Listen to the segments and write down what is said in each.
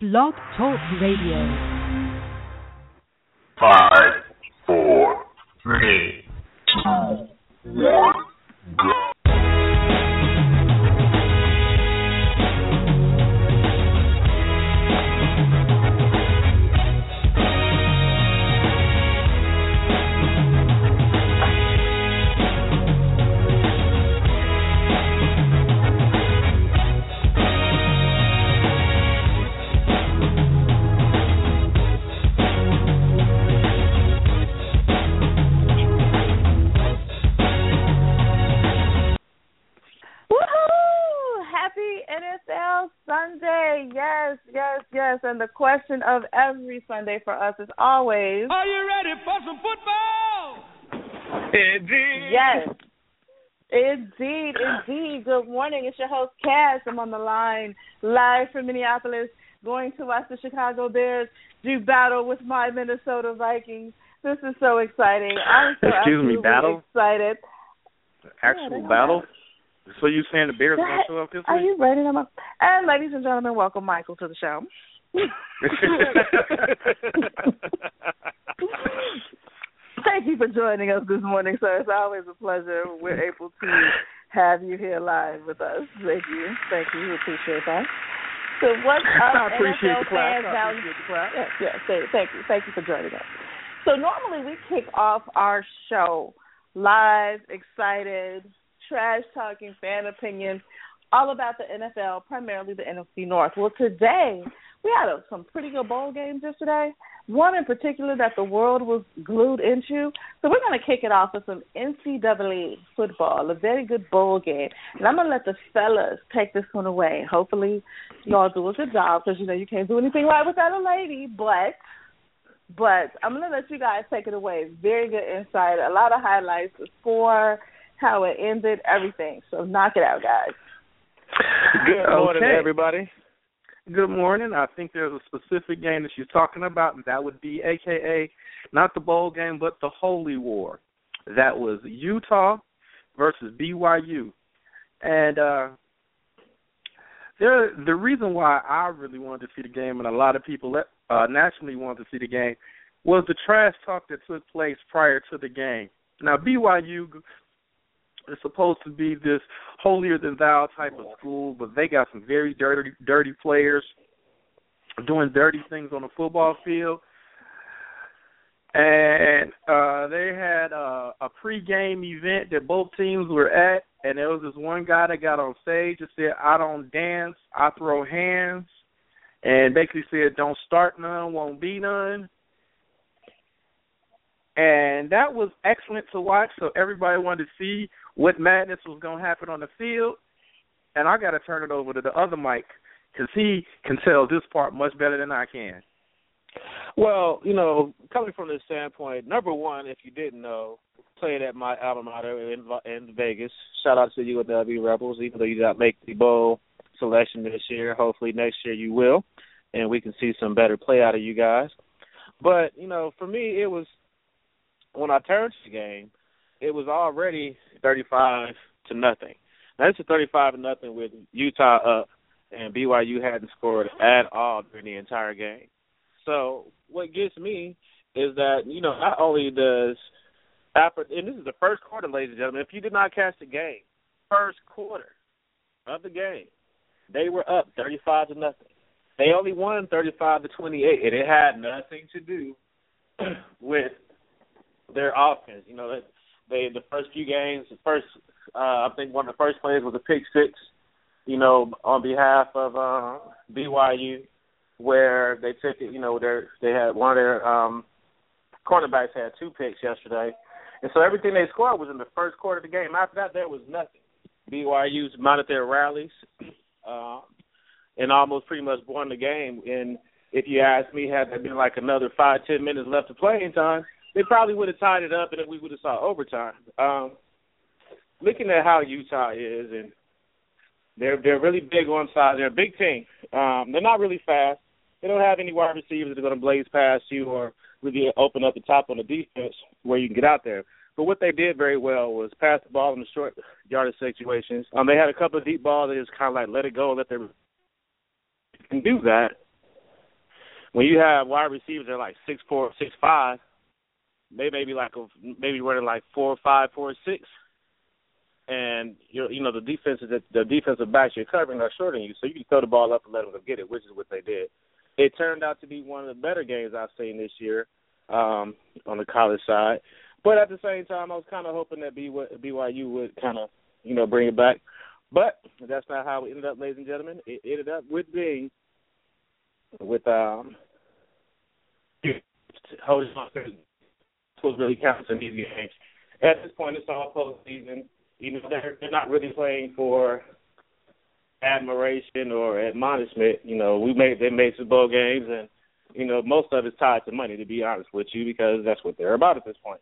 Blog Talk Radio. Five, four, three, two, one, go. Yes, yes, yes. And the question of every Sunday for us is always Are you ready for some football? Indeed. Yes. Indeed, indeed. Good morning. It's your host, Kass. I'm on the line live from Minneapolis, going to watch the Chicago Bears do battle with my Minnesota Vikings. This is so exciting. I'm so Excuse me, battle? excited. Actual they battle? So you saying the Bears That- gonna show up this Are week? you ready to And ladies and gentlemen, welcome Michael to the show. Thank you for joining us this morning, sir. It's always a pleasure. We're able to have you here live with us. Thank you. Thank you. We appreciate that. So what's up, I appreciate NFL the clap. fans I appreciate the clap. Yes, yes. Thank thank you. Thank you for joining us. So normally we kick off our show live, excited, trash talking, fan opinions, all about the NFL, primarily the NFC North. Well, today we had a, some pretty good bowl games yesterday. One in particular that the world was glued into. So we're going to kick it off with some NCAA football, a very good bowl game. And I'm going to let the fellas take this one away. Hopefully, y'all do a good job because you know you can't do anything right without a lady. But but I'm gonna let you guys take it away. Very good insight, a lot of highlights, the score, how it ended, everything. So knock it out, guys. Good morning, Okay. everybody. Good morning. I think there's a specific game that you're talking about, and that would be AKA not the bowl game, but the Holy War. That was Utah versus BYU, and uh there. The reason why I really wanted to see the game, and a lot of people uh, nationally wanted to see the game, was the trash talk that took place prior to the game. Now BYU is supposed to be this holier than thou type of school, but they got some very dirty dirty players doing dirty things on the football field. And uh they had uh, a pregame event that both teams were at and there was this one guy that got on stage and said, I don't dance, I throw hands and basically said don't start none, won't be none and that was excellent to watch. So everybody wanted to see what madness was going to happen on the field. And I got to turn it over to the other Mike because he can tell this part much better than I can. Well, you know, coming from this standpoint, number one, if you didn't know, played at my alma mater in in Vegas. Shout out to you UNLV Rebels, even though you did not make the bowl selection this year. Hopefully next year you will, and we can see some better play out of you guys. But you know, for me, it was when I turned to the game, it was already thirty-five to nothing. Now it's a thirty-five to nothing with Utah up, and BYU hadn't scored at all during the entire game. So what gets me is that you know not only does after and this is the first quarter, ladies and gentlemen. If you did not catch the game, first quarter of the game, they were up thirty-five to nothing. They only won thirty-five to twenty-eight, and it had nothing to do with their offense. You know, they the first few games, the first uh, I think one of the first plays was a pick six. You know, on behalf of uh, BYU, where they took it. You know, they they had one of their um, cornerbacks had two picks yesterday, and so everything they scored was in the first quarter of the game. After that, there was nothing. BYU's mounted their rallies, uh, and almost pretty much won the game. And if you ask me, had there been like another five ten minutes left of playing time, they probably would have tied it up, and then we would have saw overtime. Um, looking at how Utah is, and they're they're really big on size. They're a big team. Um, they're not really fast. They don't have any wide receivers that are going to blaze past you or really open up the top on the defense where you can get out there. But what they did very well was pass the ball in the short yardage situations. Um, they had a couple of deep balls. They just kind of like let it go, let their can do that. When you have wide receivers that are like six four, six five, they may be like a, maybe running like four five, four six, and you you know the defenses that the defensive backs you're covering are than you, so you can throw the ball up and let them go get it, which is what they did. It turned out to be one of the better games I've seen this year um, on the college side. But at the same time, I was kind of hoping that BYU would kind of, you know, bring it back. But that's not how it ended up, ladies and gentlemen. It ended up with being with um holding on what really counts in these games. At this point, it's all postseason. You know, they're they're not really playing for admiration or admonishment. You know, we made they made some bowl games, and you know most of it's tied to money. To be honest with you, because that's what they're about at this point.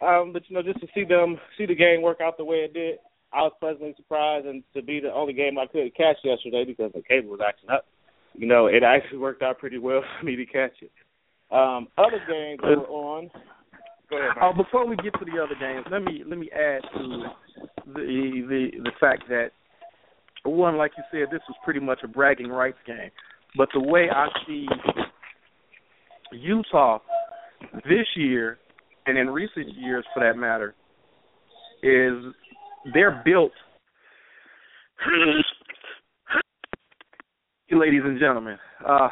Um, but you know, just to see them see the game work out the way it did, I was pleasantly surprised, and to be the only game I could catch yesterday because the cable was acting up. You know, it actually worked out pretty well for me to catch it. Um, other games that were on. Ahead. Oh, before we get to the other games, let me let me add to the the the fact that one, like you said, this was pretty much a bragging rights game. But the way I see Utah this year, and in recent years for that matter, is they're built. ladies and gentlemen, uh,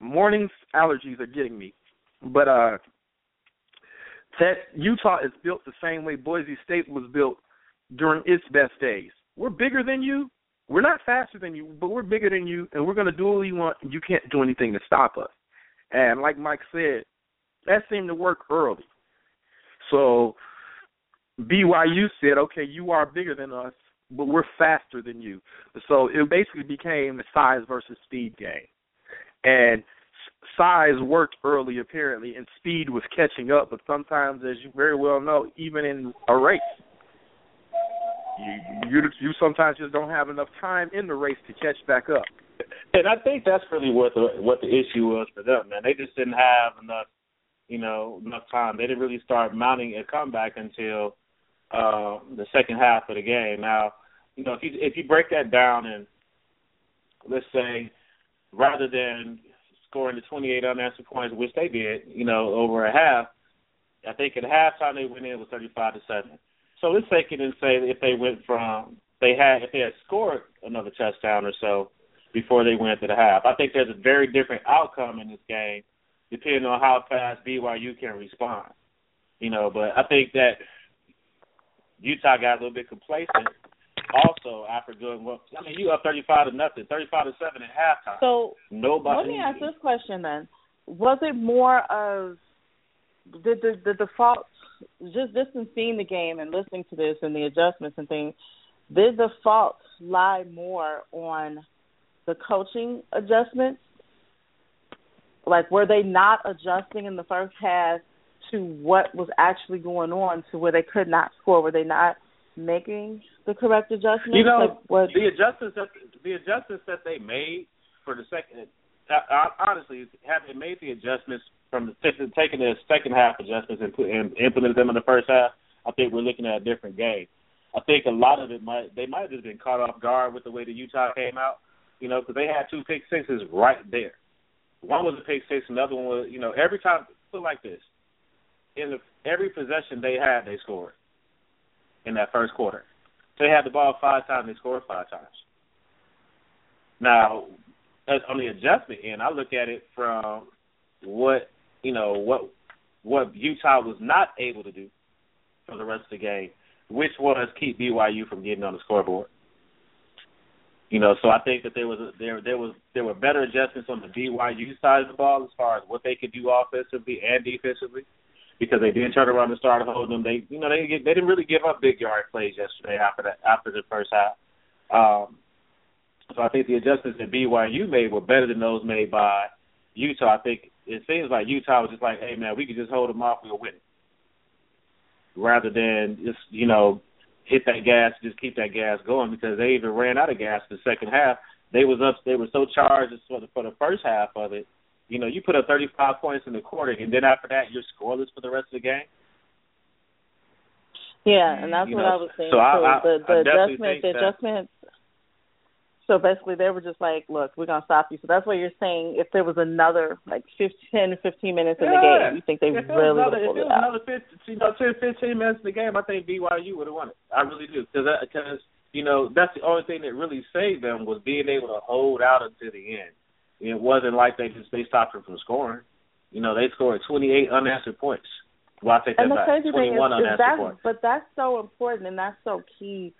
morning's allergies are getting me, but uh, that Utah is built the same way Boise State was built during its best days. We're bigger than you. We're not faster than you, but we're bigger than you, and we're going to do what we want. You can't do anything to stop us. And like Mike said, that seemed to work early. So BYU said, okay, you are bigger than us, but we're faster than you. So it basically became the size versus speed game. And size worked early, apparently, and speed was catching up. But sometimes, as you very well know, even in a race, you you you sometimes just don't have enough time in the race to catch back up. And I think that's really what the what the issue was for them, man. They just didn't have enough, you know, enough time. They didn't really start mounting a comeback until uh, the second half of the game. Now, you know, if you if you break that down and let's say rather than scoring the 28 unanswered points, which they did, you know, over a half, I think at halftime they went in with 35 to seven. So let's take it and say if they went from they had if they had scored another touchdown or so before they went to the half. I think there's a very different outcome in this game depending on how fast BYU can respond. You know, but I think that Utah got a little bit complacent also after doing well. I mean, you up thirty-five to nothing, thirty-five to seven at halftime. So nobody. Let me ask this question then: Was it more of did the the default just just in seeing the game and listening to this and the adjustments and things, did the fault lie more on the coaching adjustments? Like, were they not adjusting in the first half to what was actually going on to where they could not score? Were they not making the correct adjustments? You know, like what, the adjustments that the adjustments that they made for the second, honestly, have they made the adjustments from the, taking the second half adjustments and, put, and implemented them in the first half, I think we're looking at a different game. I think a lot of it might they might have just been caught off guard with the way the Utah came out, you know, because they had two pick sixes right there. One was a pick six, and the other one was, you know, every time put like this, in the, every possession they had, they scored in that first quarter. They had the ball five times, they scored five times. Now, on the adjustment end, I look at it from what you know what what Utah was not able to do for the rest of the game, which was keep BYU from getting on the scoreboard. You know, so I think that there was a, there there was there were better adjustments on the BYU side of the ball as far as what they could do offensively and defensively, because they did turn around and start holding them. They you know they they didn't really give up big yard plays yesterday after that after the first half. Um, So I think the adjustments that BYU made were better than those made by Utah. I think it seems like Utah was just like, hey man, we could just hold them off, we'll win. Rather than just you know hit that gas, just keep that gas going because they even ran out of gas the second half. They was up, they were so charged for the for the first half of it. You know, you put up 35 points in the quarter, and then after that, you're scoreless for the rest of the game. Yeah, and that's You what know, I was saying. so I- I- the the I definitely adjustment, think the that- adjustment. So basically, they were just like, "Look, we're gonna stop you." So that's what you're saying. If there was another like 15, 15 minutes in the Yeah. game, you think they if really would have pulled it it was out? another 15, you know, 10, 15 minutes in the game, I think BYU would have won it. I really do because because you know that's the only thing that really saved them was being able to hold out until the end. It wasn't like they just they stopped them from scoring. You know, they scored 28 unanswered points. Well, I take that back. crazy thing is, 21 is unanswered that, points. but that's so important and that's so key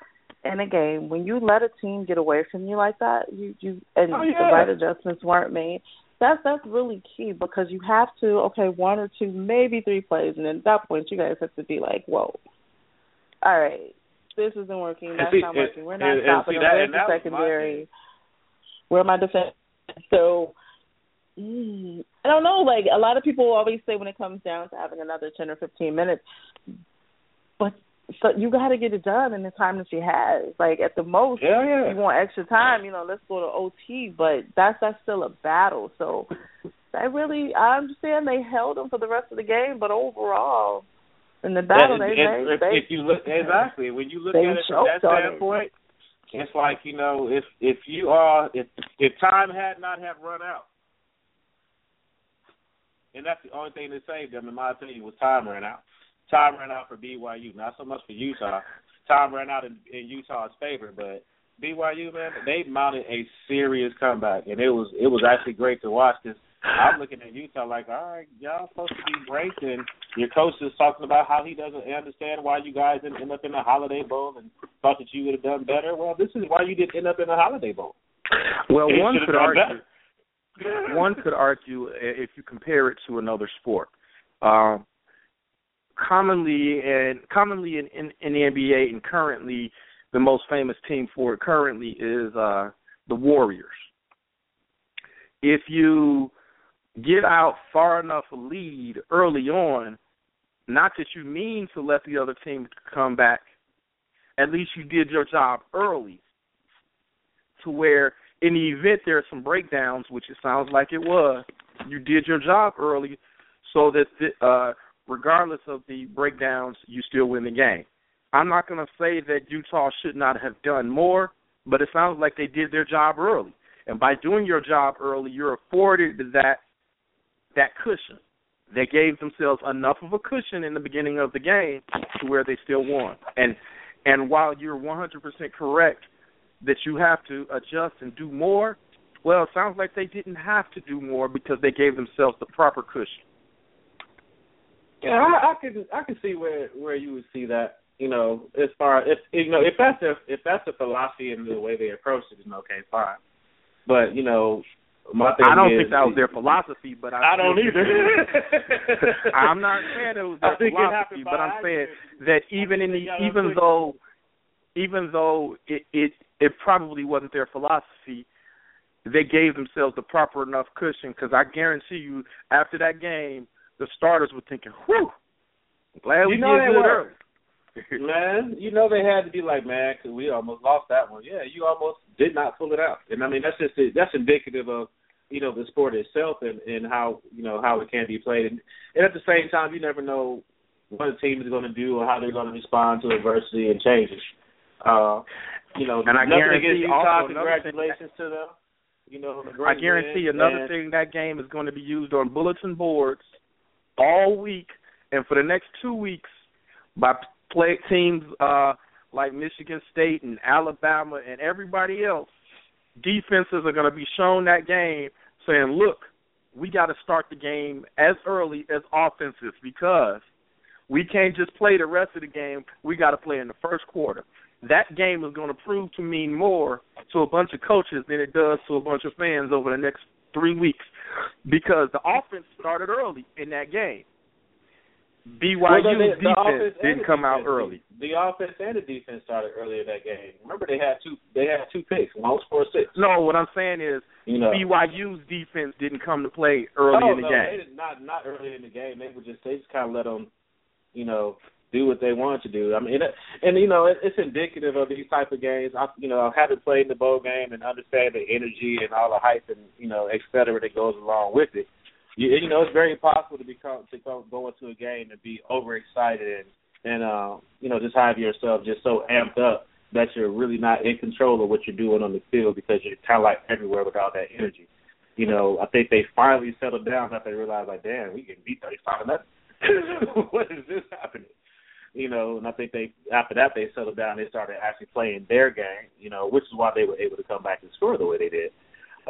in a game. When you let a team get away from you like that, you you and Oh, the right adjustments weren't made. That's that's really key because you have to okay one or two maybe three plays and at that point you guys have to be like whoa, all right, this isn't working. That's see- not working. We're not and- and stopping see them. that- Where's and the that was my secondary? Where my defense? So mm, I don't know. Like a lot of people always say when it comes down to having another ten or fifteen minutes, but so you got to get it done in the time that you have. Like at the most, Yeah, yeah. you want extra time. You know, let's go to OT, but that's that's still a battle. So I really I understand they held them for the rest of the game, but overall in the battle And- they and they, if, they if you look exactly when you look at it from that on it. It's like you know if if you are if if time had not have run out, and that's the only thing that saved them, in my opinion, was time ran out. Time ran out for BYU, not so much for Utah. Time ran out in, in Utah's favor, but BYU man, they mounted a serious comeback, and it was it was actually great to watch. Cause I'm looking at Utah like, all right, y'all supposed to be great, and your coach is talking about how he doesn't understand why you guys didn't end up in the Holiday Bowl and thought that you would have done better. Well, this is why you didn't end up in the Holiday Bowl. Well, one could argue. one could argue if you compare it to another sport. Um, commonly and commonly in, in, in the NBA and currently the most famous team for it currently is uh, the Warriors. If you get out far enough lead early on, not that you mean to let the other team come back, at least you did your job early to where in the event there are some breakdowns, which it sounds like it was, you did your job early so that the, uh regardless of the breakdowns, you still win the game. I'm not going to say that Utah should not have done more, but it sounds like they did their job early. And by doing your job early, you're afforded that that cushion. They gave themselves enough of a cushion in the beginning of the game to where they still won. And and while you're 100% correct that you have to adjust and do more, well, it sounds like they didn't have to do more because they gave themselves the proper cushion. Yeah, I, I can I can see where where you would see that. You know, as far if you know if that's their if that's the philosophy and the way they approach it, then okay, fine. But you know, I don't is, think that was their philosophy, but I, I don't either. I'm not saying it was their philosophy, but I'm saying that even in the even though even though it it it probably wasn't their philosophy, they gave themselves the proper enough cushion because I guarantee you after that game, the starters were thinking, "Whew, glad we You know did they good early." Man, you know they had to be like, man, 'cause we almost lost that one. Yeah, you almost did not pull it out, and I mean that's just that's indicative of you know the sport itself and and how you know how it can be played, and, and at the same time you never know what a team is going to do or how they're going to respond to adversity and changes. Uh, you know, And I guarantee against also Utah. another thing- Congratulations to them. You know, I guarantee another and- thing that game is going to be used on bulletin boards all week and for the next two weeks by play teams uh like Michigan State and Alabama and everybody else. Defenses are going to be shown that game saying, "Look, we got to start the game as early as offenses because we can't just play the rest of the game. We got to play in the first quarter." That game is going to prove to mean more to a bunch of coaches than it does to a bunch of fans over the next three weeks because the offense started early in that game. BYU's Well, they- the defense didn't come out early. The offense and the defense started earlier that game. Remember, they had two. They had two picks. One was four six. No, what I'm saying is You know. BYU's defense didn't come to play early oh, in the no, game. They did not not early in the game. They were just they just kind of let them, you know, do what they wanted to do. I mean, it, and you know, it, it's indicative of these type of games. I, you know, having played in the bowl game and understand the energy and all the hype and you know, et cetera, that goes along with it. You, you know, it's very possible to become to go, go into a game and be overexcited and and uh, you know, just have yourself just so amped up that you're really not in control of what you're doing on the field because you're kind of like everywhere with all that energy. You know, I think they finally settled down after they realized, like, damn, we can beat 35 to nothing. what is this happening? You know, and I think they after that they settled down. They started actually playing their game. You know, which is why they were able to come back and score the way they did.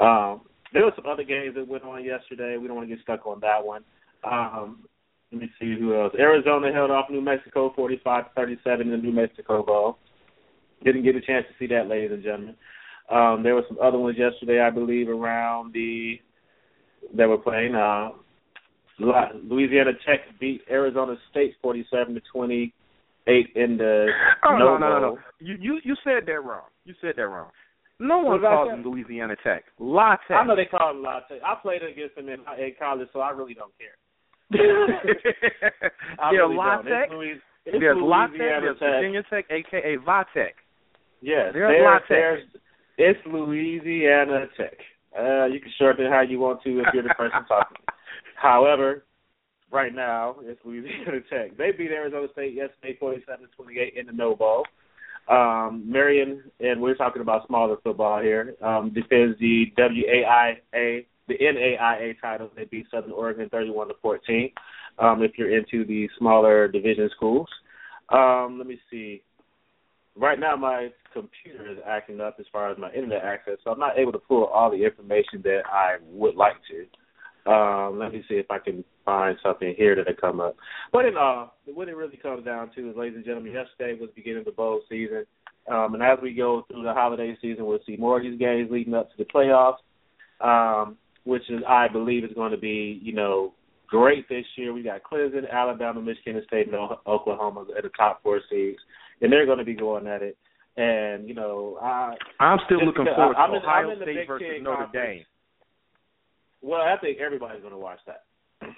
Um, there were some other games that went on yesterday. We don't want to get stuck on that one. Um, let me see who else. Arizona held off New Mexico 45-37 in the New Mexico Bowl. Didn't get a chance to see that, ladies and gentlemen. Um, there were some other ones yesterday, I believe, around the that were playing. Uh, Louisiana Tech beat Arizona State forty-seven to twenty-eight in the Oh no, no, no, no. You you you said that wrong. You said that wrong. No one did calls say? them Louisiana Tech. La Tech. I know they call them latte. I played against them in, in college, so I really don't care. I yeah, really La don't. Tech. It's, Louis, it's There's La Tech. There's Tech. Virginia Tech, aka Va Tech. Yes, There's there- La Tech. there's it's Louisiana Tech. Uh, you can shorten it how you want to if you're the person talking. However, right now it's Louisiana Tech. They beat Arizona State yesterday, forty-seven to twenty-eight in the No Bowl. Um, Marian, and we're talking about smaller football here. Um, defends the WAIA, the NAIA title. They beat Southern Oregon thirty-one to fourteen. Um, if you're into the smaller division schools, um, let me see. Right now, my computer is acting up as far as my internet access, so I'm not able to pull all the information that I would like to. Um, let me see if I can find something here that'll come up. But in all, what it really comes down to is, ladies and gentlemen, yesterday was the beginning of the bowl season. Um, and as we go through the holiday season, we'll see more of these games leading up to the playoffs, um, which is, I believe, is going to be, you know, great this year. We got Clemson, Alabama, Michigan State, and Oklahoma at the top four seeds, and they're going to be going at it. And you know, I I'm still looking forward to I'm in- Ohio in the State versus Notre. Dame. Well, I think everybody's going to watch that.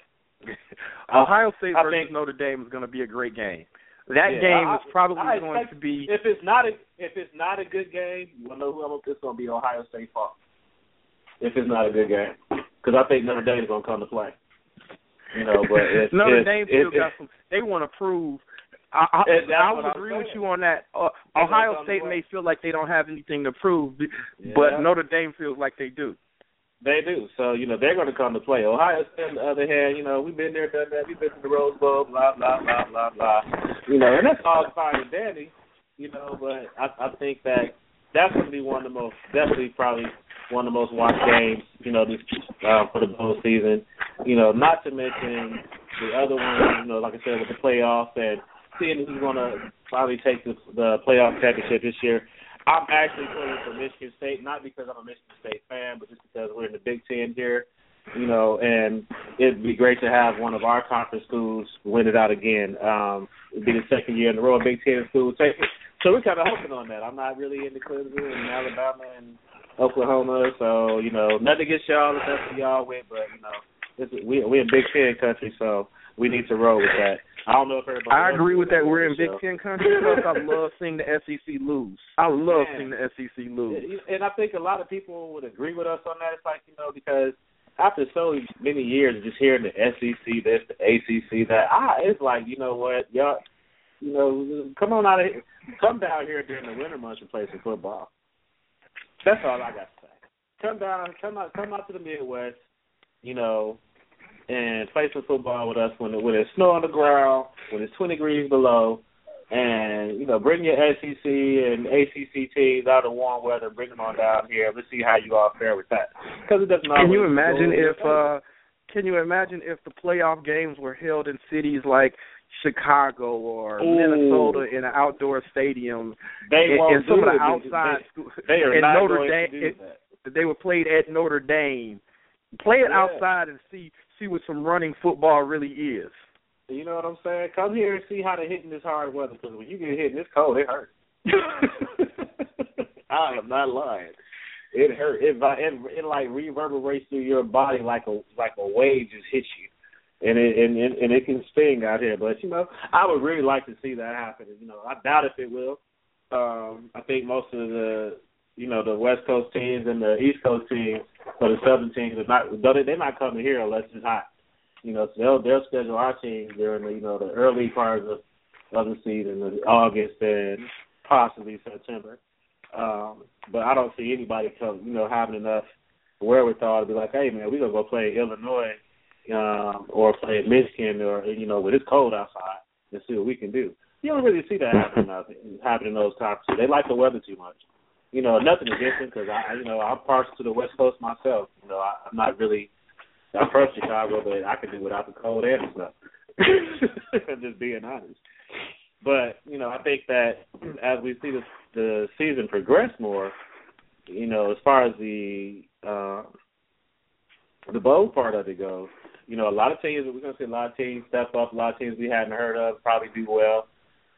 Ohio State I versus think- Notre Dame is going to be a great game. That Yeah, game I- is probably I going to be. If it's not a if it's not a good game, you know who. It's going to be Ohio State fault. If it's not a good game, because I think Notre Dame is going to come to play. You know, but if, Notre if, Dame still got some. They want to prove. I, I, I would agree with you on that. Uh, Ohio State may feel like they don't have anything to prove, b- Yeah. but Notre Dame feels like they do. They do. So, you know, they're going to come to play. Ohio State, on the other hand, you know, we've been there, done that. We've been to the Rose Bowl, blah, blah, blah, blah, blah. You know, and that's all fine and dandy, you know, but I, I think that that's going to be one of the most, definitely probably one of the most watched games, you know, this, uh, for the bowl season. You know, not to mention the other ones, you know, like I said, with the playoffs and seeing who's going to probably take the, the playoff championship this year. I'm actually pulling for Michigan State, not because I'm a Michigan State fan, but just because we're in the Big Ten here, you know, and it'd be great to have one of our conference schools win it out again. Um, it'd be the second year in a row a Big Ten school take it. So we're kind of hoping on that. I'm not really into Clemson and Alabama and Oklahoma, so you know, nothing against y'all if that's what y'all with, but you know, this is, we we're in Big Ten country, so we need to roll with that. I don't know if everybody. I agree with that. We're in Big. Ten country. Plus, I love seeing the SEC lose. I love Man. seeing the SEC lose. And I think a lot of people would agree with us on that. It's like, you know, because after so many years of just hearing the SEC this, the ACC that, I it's like, you know what, y'all, you know, come on out of here, come down here during the winter months and play some football. That's all I got to say. Come down, come out, come out to the Midwest, you know, and play some football with us when when there's snow on the ground, when it's 20 degrees below, and you know, bring your SEC and ACC teams out of warm weather, bring them on down here. Let's see how you all fare with that. Because it doesn't. Can you imagine if uh can you imagine if the playoff games were held in cities like Chicago or Ooh. Minnesota in an outdoor stadium they and, and some of the outside They, schools they are not Notre going Dame to do it- they were played at Notre Dame. Play it Yeah. outside and see see what some running football really is. You know what I'm saying? Come here and see how they hit in this hard weather. Because when you get hit in this cold, it hurts. I am not lying. It hurt. It, it it like reverberates through your body like a like a wave just hits you, and it and and, and it can sting out here. But you know, I would really like to see that happen. You know, I doubt if it will. Um, I think most of the you know the West Coast teams and the East Coast teams, or the Southern teams, are not they're not coming here unless it's hot. You know, so they'll they'll schedule our teams during the you know the early part of the of the season, August and possibly September. Um, but I don't see anybody come, you know, having enough wherewithal to be like, hey man, we gonna go play Illinois, um, or play Michigan, or you know, when it's cold outside, and see what we can do. You don't really see that happening happening in those conferences. They like the weather too much. You know, nothing against them because I, you know, I'm partial to the West Coast myself. You know, I, I'm not really. I'm from Chicago, but I can do without the cold air and stuff. Just being honest. But you know, I think that as we see the the season progress more, you know, as far as the uh, the bowl part of it goes, you know, a lot of teams we're gonna see a lot of teams step up, a lot of teams we hadn't heard of probably do well.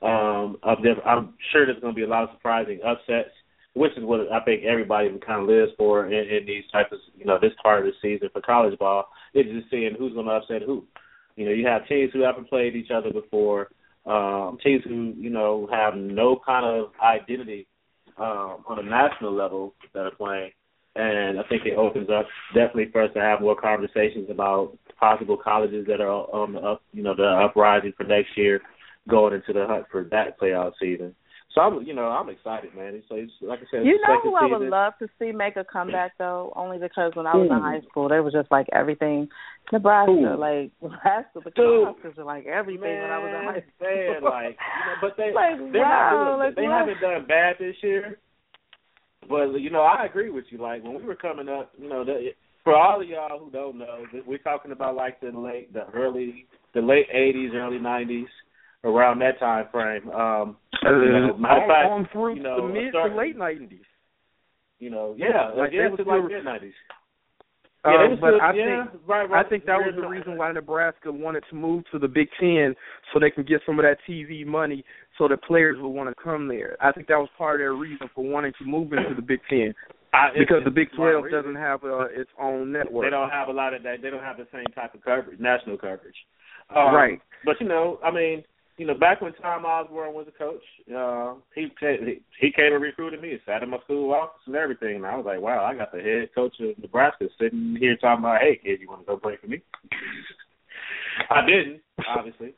Um, I'm sure there's to be a lot of surprising upsets, which is what I think everybody kind of lives for in, in these types of, you know, this part of the season for college ball. It's just seeing who's going to upset who. You know, you have teams who haven't played each other before um, teams who you know have no kind of identity um, on a national level that are playing, and I think it opens up definitely for us to have more conversations about possible colleges that are on the up, you know, the uprising for next year, going into the hunt for that playoff season. So I'm, you know, I'm excited, man. So it's, like I said, you know who I would love to see make a comeback though, only because when I was in hmm. high school, they was just like everything. Nebraska, Ooh. like Nebraska, the. Cornhuskers are like everything Man, when I was in high school. man, like, you know, but they Like, they're wow, not really, like, they what? haven't done bad this year. But you know, I agree with you. Like when we were coming up, you know, the, for all of y'all who don't know, we're talking about like the late, the early, the late '80s, early '90s, around that time frame. Um, you know, matter fact, on through you know, the mid start- to late nineties. You know, yeah, Like, yeah, they was like mid '90s. Um, Yeah, they but I yeah, think right, right. I think that was the reason why Nebraska wanted to move to the Big Ten so they can get some of that TV money so that players would want to come there. I think that was part of their reason for wanting to move into the Big Ten I, because the Big Twelve doesn't have uh, its own network. They don't have a lot of that. They don't have the same type of coverage, national coverage. Um, Right. But you know, I mean, you know, back when Tom Osborne was a coach, uh, he he he came and recruited me, sat in my school office and everything, and I was like, wow, I got the head coach of Nebraska sitting here talking about, hey, kid, you want to go play for me? I didn't, obviously.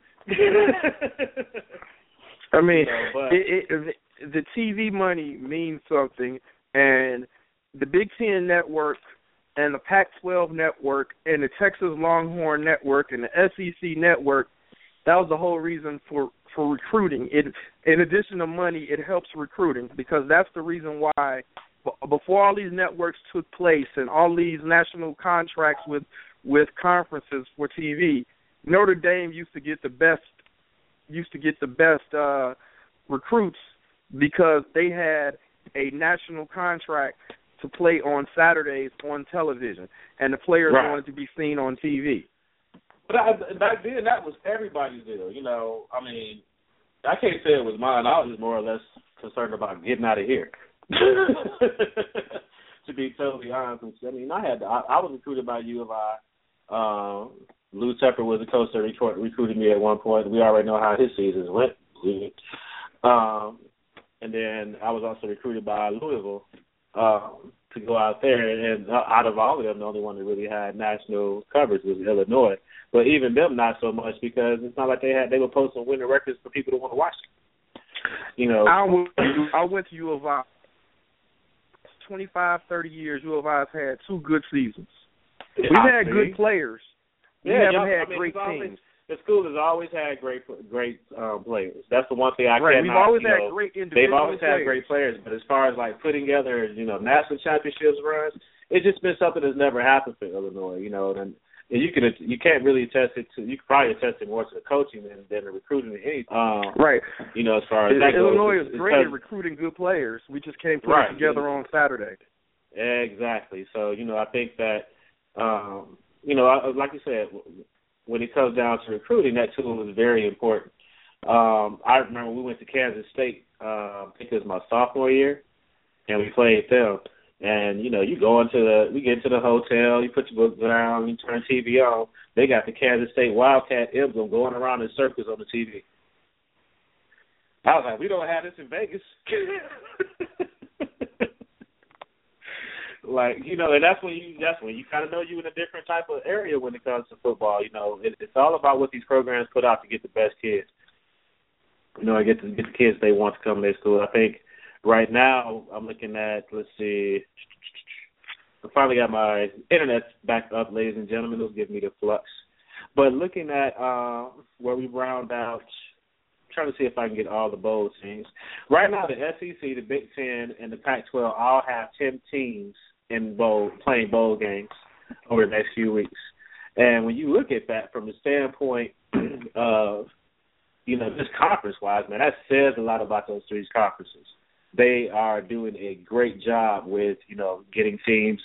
I mean, know, but- it, it, the TV money means something, and the Big Ten network and the Pac-12 network and the Texas Longhorn network and the SEC network. That was the whole reason for for recruiting. It, in addition to money, it helps recruiting because that's the reason why before all these networks took place and all these national contracts with with conferences for TV, Notre Dame used to get the best used to get the best uh recruits because they had a national contract to play on Saturdays on television and the players Right. wanted to be seen on TV. But I, back then, that was everybody's deal. You know, I mean, I can't say it was mine. I was just more or less concerned about getting out of here. to be totally honest I mean, I had I, I was recruited by U of I. Um, Lou Tepper was the coach that recruit, recruited me at one point. We already know how his seasons went. Um, and then I was also recruited by Louisville um, to go out there. And out of all of them, the only one that really had national coverage was Illinois. But even them, not so much because it's not like they had they were posting winning records for people to want to watch. Them. You know, I went, I went to U of I. Twenty five, thirty years, U of I's had two good seasons. We've had good players. We yeah, haven't had I mean, great it's always- teams. The school has always had great great um, players. That's the one thing I Right, cannot. we've always you had know, great They've always had great players, but as far as like putting together, you know, national championships runs, it's just been something that's never happened for Illinois. You know, and, and you can you can't really attest it to you can probably attest it more to the coaching than, than the recruiting than anything. Um, Right. You know, as far as that Illinois goes, is great at recruiting good players. We just can't put Right. it together on Saturday. Exactly. So you know, I think that um, you know, I, like you said, when it comes down to recruiting, that tool is very important. Um, I remember we went to Kansas State, uh, I think it was my sophomore year, and we played them. And you know, you go into the, we get to the hotel, you put your book down, you turn TV on. They got the Kansas State Wildcat emblem going around in circles on the TV. I was like, we don't have this in Vegas. like you know, and that's when you that's when you kind of know you in a different type of area when it comes to football. You know, it, it's all about what these programs put out to get the best kids. You know, I get to get the kids they want to come to their school. I think right now I'm looking at let's see. I finally got my internet back up, ladies and gentlemen. It'll give me the flux. But looking at uh, where we round out trying to see if I can get all the bowl teams. Right now, the SEC, the Big Ten, and the Pac-12 all have ten teams in bowl playing bowl games over the next few weeks. And when you look at that from the standpoint of you know just conference wise, man, that says a lot about those three conferences. They are doing a great job with you know getting teams.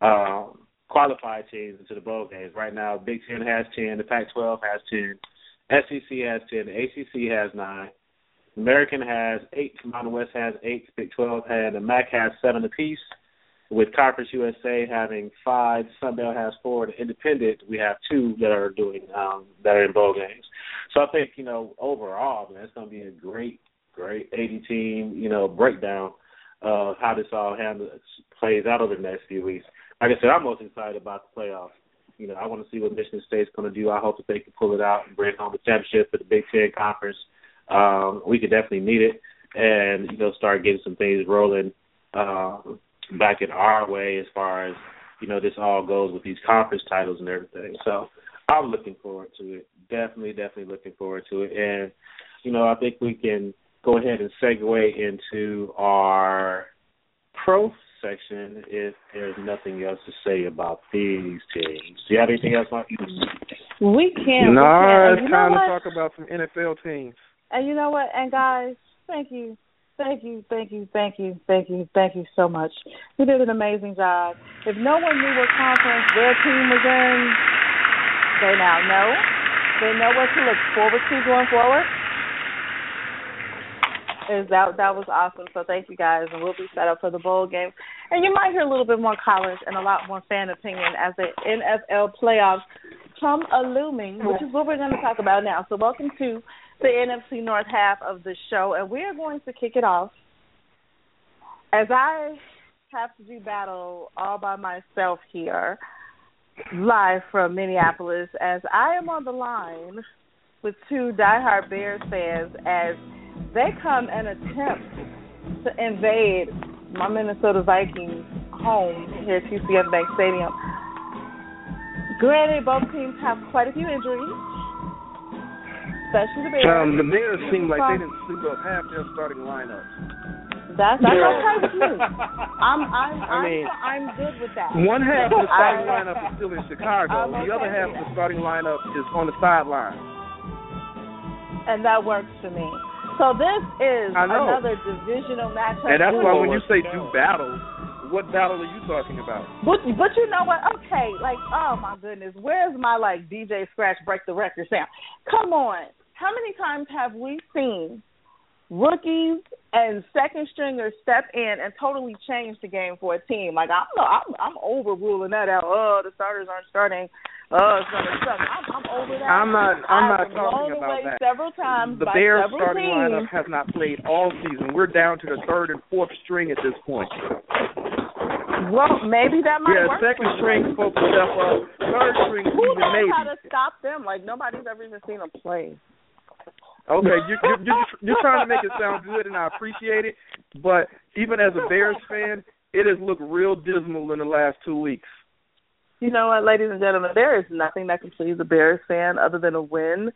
Um, qualified teams into the bowl games. Right now, Big Ten has ten, the Pac-12 has ten, SEC has ten, the ACC has nine, American has eight, Mountain West has eight, Big Twelve and the MAC has seven apiece. With Conference USA having five, Sunbelt has four, the Independent we have two that are doing um, that are in bowl games. So I think you know overall, man, it's going to be a great, great 80 team you know breakdown of how this all handles plays out over the next few weeks. Like I said, I'm most excited about the playoffs you know, I want to see what Michigan State's going to do. I hope that they can pull it out and bring home the championship for the Big Ten Conference. Um, we could definitely need it, and you know, start getting some things rolling uh, back in our way as far as you know this all goes with these conference titles and everything. So I'm looking forward to it. Definitely, definitely looking forward to it. And you know, I think we can go ahead and segue into our pro section if there's nothing else to say about these teams. Do you have anything else, Mike? We can. No, we it's time to talk about some NFL teams. And you know what? And guys, thank you. Thank you, thank you, thank you, thank you, thank you so much. You did an amazing job. If no one knew what conference their team was in, they now know. They know what to look forward to going forward is that that was awesome. So thank you guys, and we'll be set up for the bowl game. And you might hear a little bit more college and a lot more fan opinion as the NFL playoffs come a looming, which is what we're going to talk about now. So welcome to the NFC North half of the show, and we are going to kick it off as I have to do battle all by myself here, live from Minneapolis, as I am on the line with two diehard Bears fans as they come and attempt to invade my Minnesota Vikings home here at TCF Bank Stadium. Granted, both teams have quite a few injuries, especially the Bears. Um, the Bears seem like they didn't sleep up half their starting lineups. That's that's okay with me. I'm I'm I mean, I'm, I'm good with that. One half of the starting lineup is still in Chicago. I'm the other half with of the starting lineup is on the sideline. and that works for me. So this is another divisional matchup. And that's why when you say do battle, what battle are you talking about? But but you know what? Okay, like oh my goodness, where's my like DJ Scratch break the record sound? Come on, how many times have we seen rookies and second stringers step in and totally change the game for a team? Like I'm I'm I'm overruling that out. Oh, the starters aren't starting. Oh, it's gonna suck. I'm, I'm over that. I'm not. I'm not talking about that. Several times The Bears starting teams. lineup has not played all season. We're down to the third and fourth string at this point. Well, maybe that might Yeah, work. second for you. string folks step up. Third string Who even knows maybe. how to stop them? Like nobody's ever even seen them play. Okay, you, you, you're, you're trying to make it sound good, and I appreciate it. But even as a Bears fan, it has looked real dismal in the last two weeks. You know what, ladies and gentlemen, there is nothing that can please a Bears fan other than a win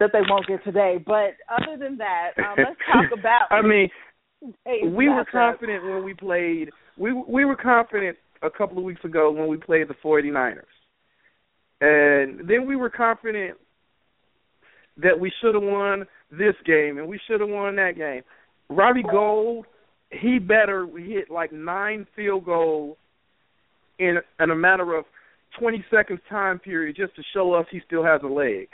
that they won't get today. But other than that, um, let's talk about. I mean, Hey, we were confident when we played. We we were confident a couple of weeks ago when we played the 49ers, and then we were confident that we should have won this game and we should have won that game. Robbie Gould, he better hit like nine field goals in in a matter of 20 seconds time period just to show us he still has a leg.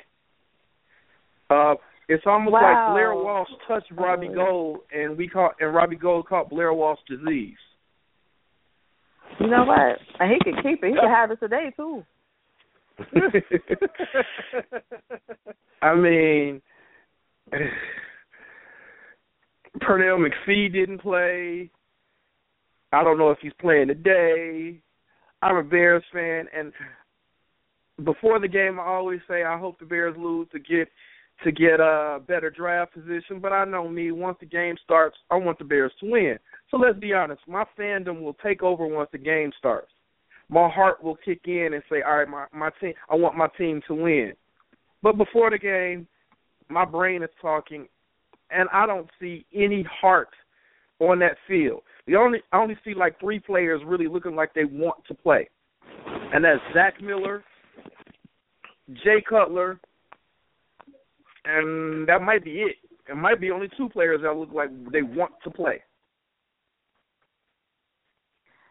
Uh, it's almost Wow. like Blair Walsh touched Robbie Oh. Gould, and we caught and Robbie Gould caught Blair Walsh disease. You know what? And he could keep it. He could have it today too. I mean, Pernell McPhee didn't play. I don't know if he's playing today. I'm a Bears fan, and before the game, I always say I hope the Bears lose to get to get a better draft position. But I know me. Once the game starts, I want the Bears to win. So let's be honest. My fandom will take over once the game starts. My heart will kick in and say, "All right, my my team. I want my team to win." But before the game, my brain is talking, and I don't see any heart on that field. The only I only see like three players really looking like they want to play, and that's Zach Miller, Jay Cutler, and that might be it. It might be only two players that look like they want to play.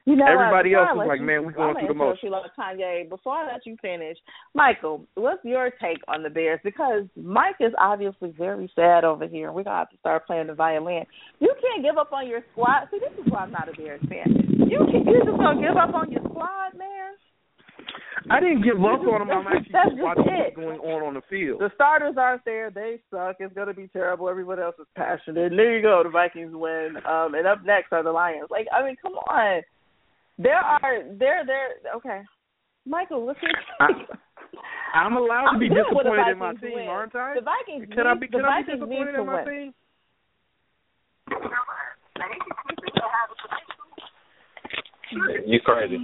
You know Everybody else Before I is like, you- man, we going through the gonna motions. interrupt you like Kanye. Before I let you finish, Michael, what's your take on the Bears? Because Mike is obviously very sad over here. and We're gonna have to start playing the violin. You can't give up on your squad. See, this is why I'm not a Bears fan. You can you just gonna give up on your squad, man? I didn't give up on them. I'm actually That's just just watching it. what's going on on the field. The starters aren't there. They suck. It's going to be terrible. Everyone else is passionate. And there you go. The Vikings win. Um, and up next are the Lions. Like, I mean, come on. There are there there. Okay, Michael, what's your take? I'm allowed to be good with the disappointed in my team, win. aren't I? The Vikings Can I need- be? the Can I be Vikings disappointed in my win. team? You crazy.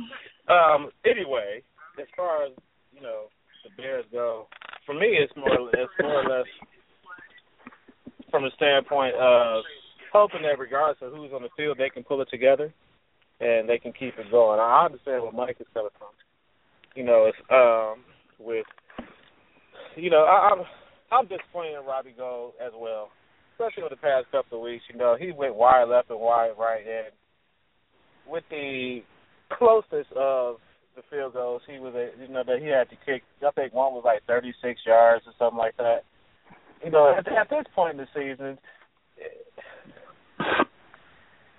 Um. Anyway, as far as you know, the Bears go, for me, it's more it's more or less from the standpoint of hoping that regardless of who's on the field, they can pull it together and they can keep it going. I understand where Mike is coming from. You know, it's um with you know I, I'm I'm disappointed in Robbie Gould as well, especially over the past couple of weeks. You know, he went wide left and wide right, and with the closest of the field goals, he was a, you know that he had to kick. I think one was like 36 yards or something like that. You know, at, at this point in the season,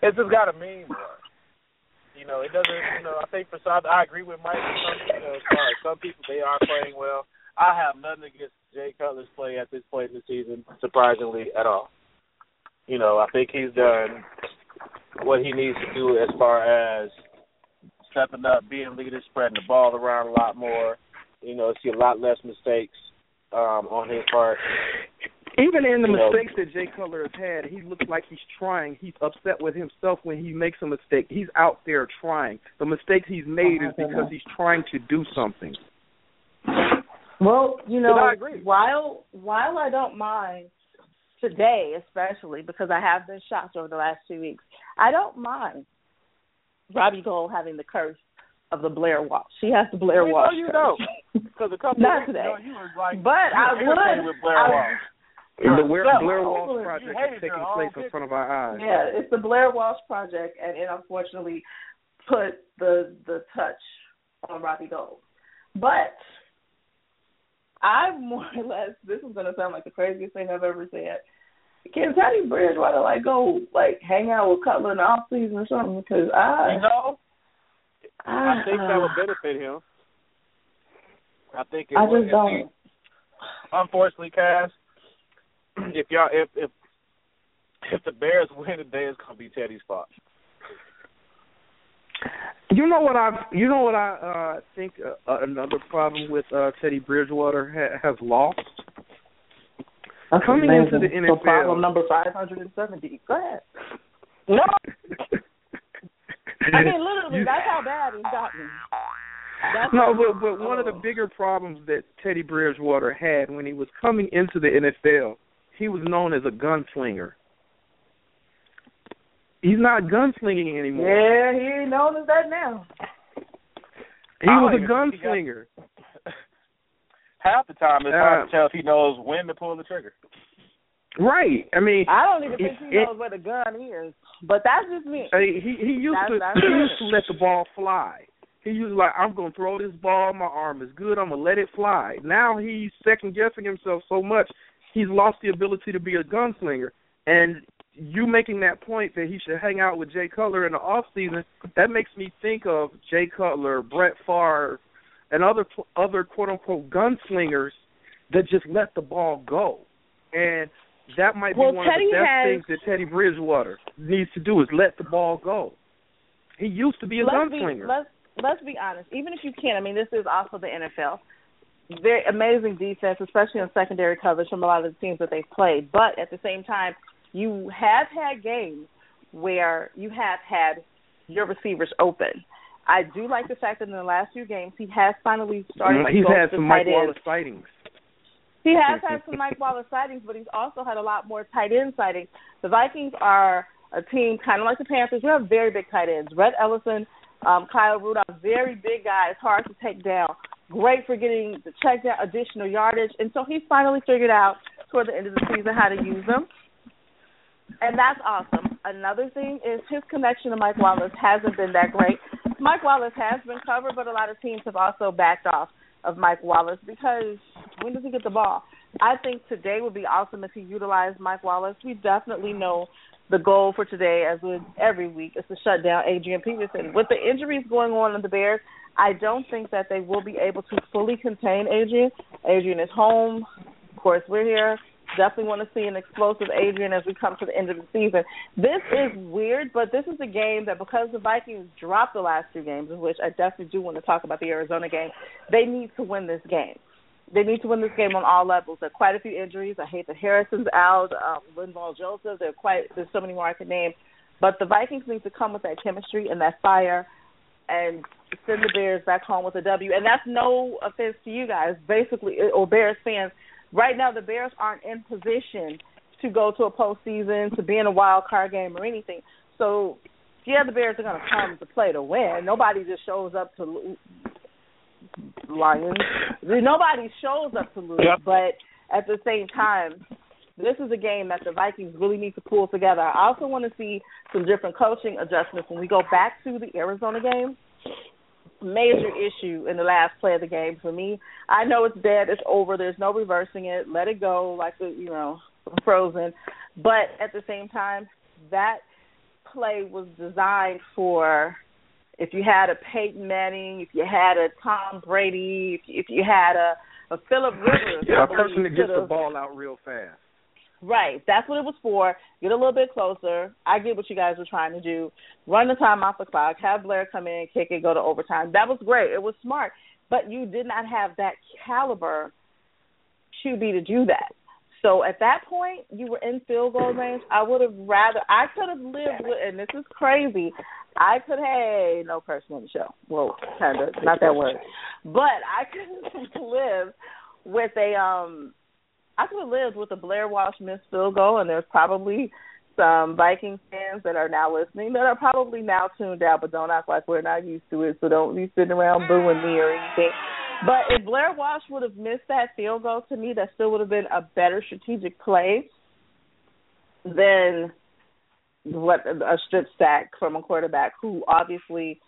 it's just got to mean more. You know, it doesn't. You know, I think for some, I agree with Mike. Some, you know, as some people, they are playing well. I have nothing against Jay Cutler's play at this point in the season, surprisingly at all. You know, I think he's done what he needs to do as far as stepping up, being leader, spreading the ball around a lot more. You know, see a lot less mistakes um, on his part. Even in the You know- mistakes that Jay Cutler has had, he looks like he's trying. He's upset with himself when he makes a mistake. He's out there trying. The mistakes he's made Oh, is because he's trying to do something. Well, you know, I agree. while while I don't mind today, especially because I have been shocked over the last two weeks, I don't mind Robbie Gould having the curse of the Blair Walsh. She has the Blair We Walsh. know you curse. don't. Because a couple Not of weeks today. ago, you was like, But you I were irritated would. with Blair I- Walsh. The Blair, Yeah, Blair Walsh project is taking her place all in front of our eyes. Yeah, it's the Blair Walsh project, and it unfortunately put the the touch on Robbie Gould. But I more or less, this is going to sound like the craziest thing I've ever said. Can Teddy Bridgewater like go like hang out with Cutler in the off season or something? Because I, You know, I I, think that would uh, benefit him. I think it I would. just don't. Unfortunately, Kass, if y'all if if if the Bears win today, it's gonna be Teddy's fault. You know what I? You know what I uh, think? Uh, uh, another problem with uh, Teddy Bridgewater ha- has lost. That's Coming amazing. into the So NFL. problem number five hundred and seventy. Go ahead. No, I mean, literally, that's how bad it's gotten. That's No, but but one of the bigger problems that Teddy Bridgewater had when he was coming into the NFL, he was known as a gunslinger. He's not gunslinging anymore. Yeah, he ain't known as that now. He I was a even think got- gunslinger. half the time it's hard Uh, to tell if he knows when to pull the trigger. Right. I mean, I don't even think It- he it- knows where the gun is. But that's just me. uh, he he used That's- to that's he used to let the ball fly. He was like, I'm gonna throw this ball. My arm is good. I'm gonna let it fly. Now he's second guessing himself so much, he's lost the ability to be a gunslinger. And you making that point that he should hang out with Jay Cutler in the off season, that makes me think of Jay Cutler, Brett Favre, and other other quote unquote gunslingers that just let the ball go. And that might be one Teddy of the best has, things that Teddy Bridgewater needs to do is let the ball go. He used to be a let's gunslinger. Be, let's let's be honest. Even if you can't, I mean, this is also the NFL. Very amazing defense, especially in secondary coverage from a lot of the teams that they've played. But at the same time, you have had games where you have had your receivers open. I do like the fact that in the last few games he has finally started. Mm, he's had some Mike. Wallace sightings. He has had some Mike Wallace sightings, but he's also had a lot more tight end sightings. The Vikings are a team kind of like the Panthers. We have very big tight ends. Rhett Ellison, um, Kyle Rudolph, very big guys, hard to take down. Great for getting the check down, additional yardage. And so he's finally figured out toward the end of the season how to use them. And that's awesome. Another thing is his connection to Mike Wallace hasn't been that great. Mike Wallace has been covered, but a lot of teams have also backed off of Mike Wallace because when does he get the ball? I think today would be awesome if he utilized Mike Wallace. We definitely know the goal for today, as with every week, is to shut down Adrian Peterson. With the injuries going on in the Bears, I don't think that they will be able to fully contain Adrian. Adrian is home. Of course, we're here. Definitely want to see an explosive Adrian as we come to the end of the season. This is weird, but this is a game that because the Vikings dropped the last two games, of which I definitely do want to talk about the Arizona game, they need to win this game. They need to win this game on all levels. There are quite a few injuries. I hate that Harrison's out, um, Linval Joseph. There are quite there's so many more I could name, but the Vikings need to come with that chemistry and that fire, and send the Bears back home with a W. And that's no offense to you guys, basically, or Bears fans. Right now, the Bears aren't in position to go to a postseason, to be in a wild card game or anything. So, yeah, the Bears are going to come to play to win. Nobody just shows up to lose. Lions. Nobody shows up to lose, Yep. but at the same time, this is a game that the Vikings really need to pull together. I also want to see some different coaching adjustments when we go back to the Arizona game. Major issue in the last play of the game for me. I know it's dead, it's over. There's no reversing it. Let it go, like the you know, frozen. But at the same time, that play was designed for if you had a Peyton Manning, if you had a Tom Brady, if you, if you had a a Philip Rivers, Yeah, a person that gets the ball out real fast. Right. That's what it was for. Get a little bit closer. I get what you guys were trying to do. Run the time off the clock. Have Blair come in, kick it, go to overtime. That was great. It was smart. But you did not have that caliber QB to do that. So at that point, you were in field goal range. I would have rather. I could have lived with, and this is crazy. I could hey, no cursing on the show. Well, kind of, not that word, but I could live with a um I could have lived with a Blair Walsh missed field goal, and there's probably some Vikings fans that are now listening that are probably now tuned out, but don't act like we're not used to it. So don't be sitting around booing me or anything. But if Blair Walsh would have missed that field goal, to me, that still would have been a better strategic play than what a strip sack from a quarterback who obviously,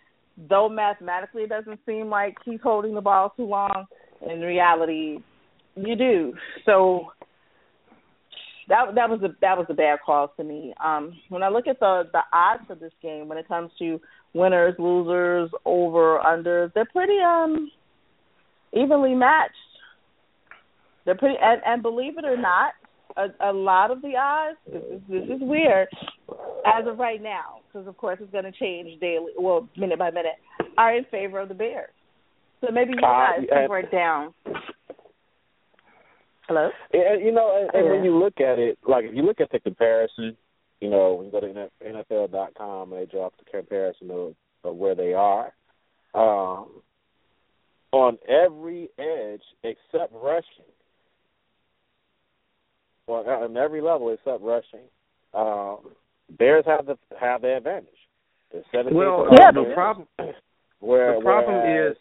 though mathematically it doesn't seem like he's holding the ball too long, in reality you do. So that that was a that was a bad call to me. Um, when I look at the the odds of this game, when it comes to winners, losers, over, unders, they're pretty um evenly matched. They're pretty, and, and believe it or not, a, a lot of the odds. This is, this is weird, as of right now, because of course it's going to change daily, well, minute by minute, are in favor of the Bears. So maybe you Uh, guys yeah. can break down. Hello. And you know, and, and Yeah. when you look at it, like if you look at the comparison, you know, when you go to NFL.com and they drop the comparison of, of where they are, um, on every edge except rushing, well, on every level except rushing, um, Bears have the have the advantage. The Well, overall uh, the problem where, the problem whereas- is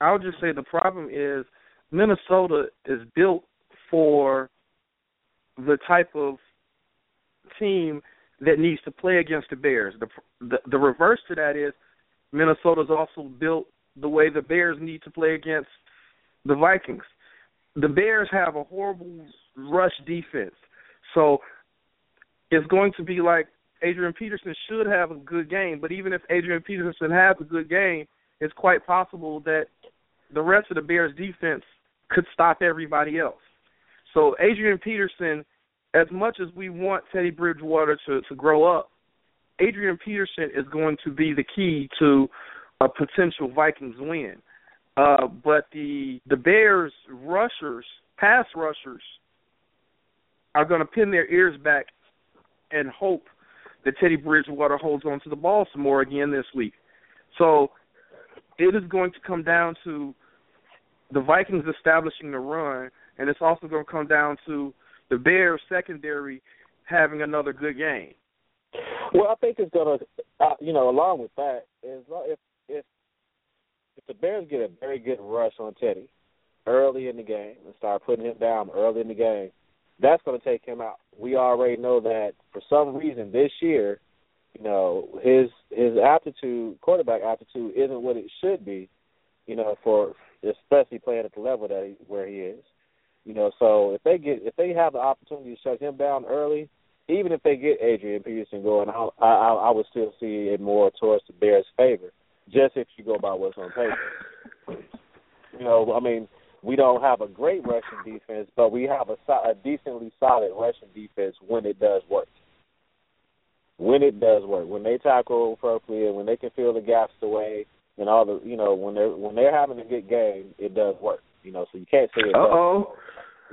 I'll just say the problem is Minnesota is built for the type of team that needs to play against the Bears. The the, the reverse to that is Minnesota's also built the way the Bears need to play against the Vikings. The Bears have a horrible rush defense. So it's going to be like Adrian Peterson should have a good game, but even if Adrian Peterson has a good game, it's quite possible that the rest of the Bears defense could stop everybody else. So Adrian Peterson, as much as we want Teddy Bridgewater to, to grow up, Adrian Peterson is going to be the key to a potential Vikings win. Uh, but the the Bears rushers, pass rushers, are going to pin their ears back and hope that Teddy Bridgewater holds on to the ball some more again this week. So it is going to come down to the Vikings establishing the run, and it's also going to come down to the Bears secondary having another good game. Well, I think it's going to, uh, you know, along with that, is if if if the Bears get a very good rush on Teddy early in the game and start putting him down early in the game, that's going to take him out. We already know that for some reason this year, you know, his his aptitude, quarterback aptitude, isn't what it should be. You know, for especially playing at the level that he, where he is. You know, so if they get if they have the opportunity to shut him down early, even if they get Adrian Peterson going, I I, I would still see it more towards the Bears' favor, just if you go by what's on paper. You know, I mean, we don't have a great rushing defense, but we have a, a decently solid rushing defense when it does work. When it does work, when they tackle appropriately, when they can fill the gaps away, and all the you know when they're when they're having a good game, it does work. You know, so you can't say it. Uh oh.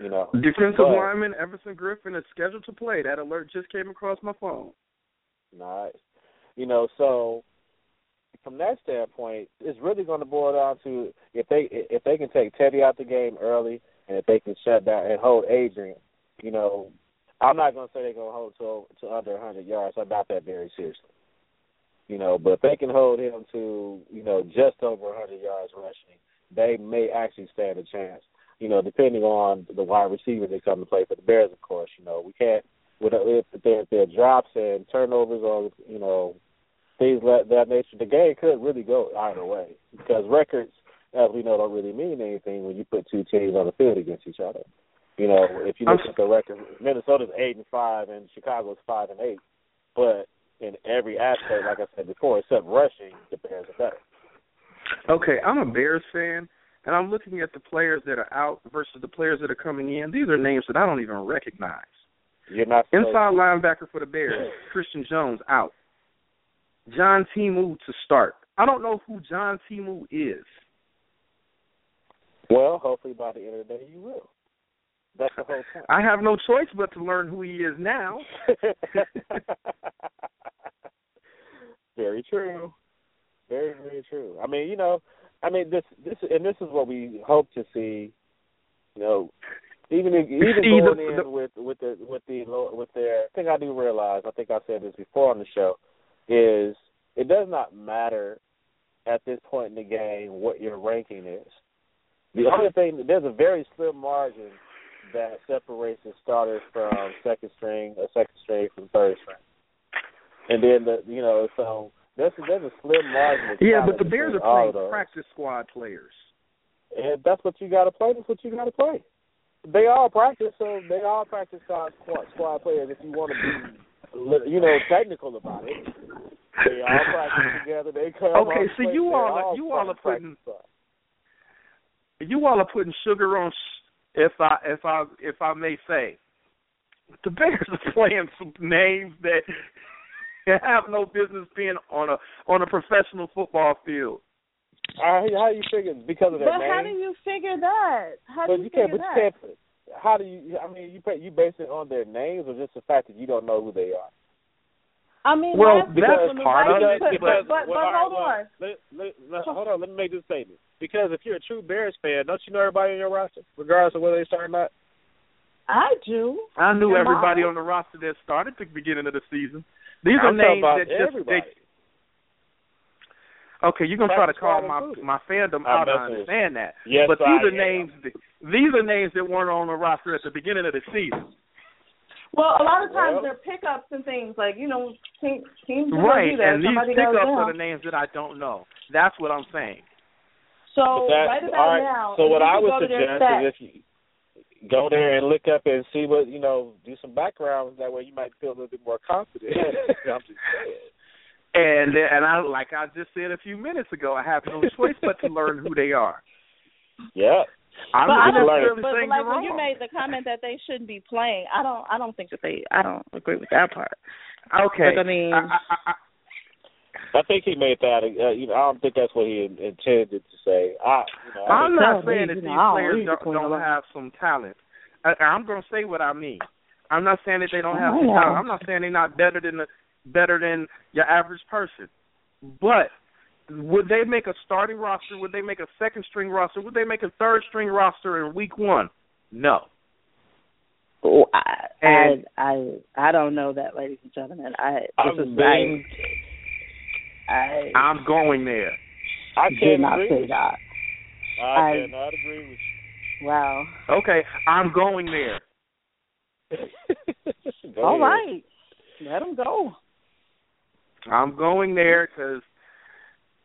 You know, defensive but, lineman Everson Griffen is scheduled to play. That alert just came across my phone. Nice. You know, so from that standpoint, it's really going to boil down to if they if they can take Teddy out the game early, and if they can shut down and hold Adrian. You know, I'm not going to say they're going to hold to to under 100 yards. I doubt that very seriously. You know, but if they can hold him to you know just over 100 yards rushing, they may actually stand a chance. You know, depending on the wide receiver they come to play for the Bears, of course. You know, we can't with if there if there drops and turnovers or you know things like that nature, the game could really go either way because records, as we know, don't really mean anything when you put two teams on the field against each other. You know, if you look at the record, Minnesota's eight and five, and Chicago's five and eight. But in every aspect, like I said before, except rushing, the Bears are better. Okay, I'm a Bears fan, and I'm looking at the players that are out versus the players that are coming in. These are names that I don't even recognize. You're not inside linebacker for the Bears, Christian Jones out. John Timu to start. I don't know who John Timu is. Well, hopefully by the end of the day you will. That's the whole point. I have no choice but to learn who he is now. very true. Very, very true. I mean, you know, I mean this this and this is what we hope to see, you know, even if, even going in the, with with the with the with their thing I do realize, I think I said this before on the show, is it does not matter at this point in the game what your ranking is. The only thing there's a very slim margin that separates the starters from second string, a second string from third string, and then the you know so there's there's a slim margin. Yeah, but the Bears are playing practice squad players, and that's what you got to play. That's what you got to play. They all practice, so they all practice squad squad players. If you want to be, you know, technical about it, they all practice together. They come. Okay, so you all, all you all are putting you all are putting sugar on if I if I if I may say, the Bears are playing some names that have no business being on a on a professional football field. Uh, how do you figure because of that? but name? how do you figure that? How but do you, you figure can't, that? But you can't, how do you? I mean, you you base it on their names or just the fact that you don't know who they are? I mean, well, that's, that's part of it. But, but, but, well, but hold well, on. Let, let, let, hold on. Let me make this statement. Because if you're a true Bears fan, don't you know everybody on your roster, regardless of whether they start or not? I do. I knew Am everybody I? on the roster that started at the beginning of the season. These I'm are names about that just everybody. they, Okay, you're gonna try to call my included. my fandom I'm out. I messing with understand that, Yes, but these I are am. names. These are names that weren't on the roster at the beginning of the season. Well, a lot of times Well- they're pickups and things like you know teams teams will Right, do that. and these Somebody goes pickups are the names that I don't know. That's what I'm saying. So that- right about all right, now, So what I would go to their suggest is if you go there and look up and see what you know, do some background. That way you might feel a little bit more confident. I'm just saying. And and I like I just said a few minutes ago, I have no choice but to learn who they are. Yeah. I'm but I not don't, necessarily but, but like when you made the comment that they shouldn't be playing, I don't, I don't think that they, I don't agree with that part. Okay, Like, I mean, I, I, I, I think he made that. Uh, you know, I don't think that's what he intended to say. I, you know, I I'm think- not saying that these know, I don't players don't, between don't have some talent. I, I'm going to say what I mean. I'm not saying that they don't have some talent. I'm not saying they're not better than the better than your average person. But would they make a starting roster? Would they make a second string roster? Would they make a third string roster in week one? No. Oh, I, And- I, I, I don't know that, ladies and gentlemen. I, I'm this is being- I, I I'm going there. I did can't not agree say that. I, I- cannot agree with Wow. Okay, I'm going there. you. Go All ahead. right, let them go. I'm going there because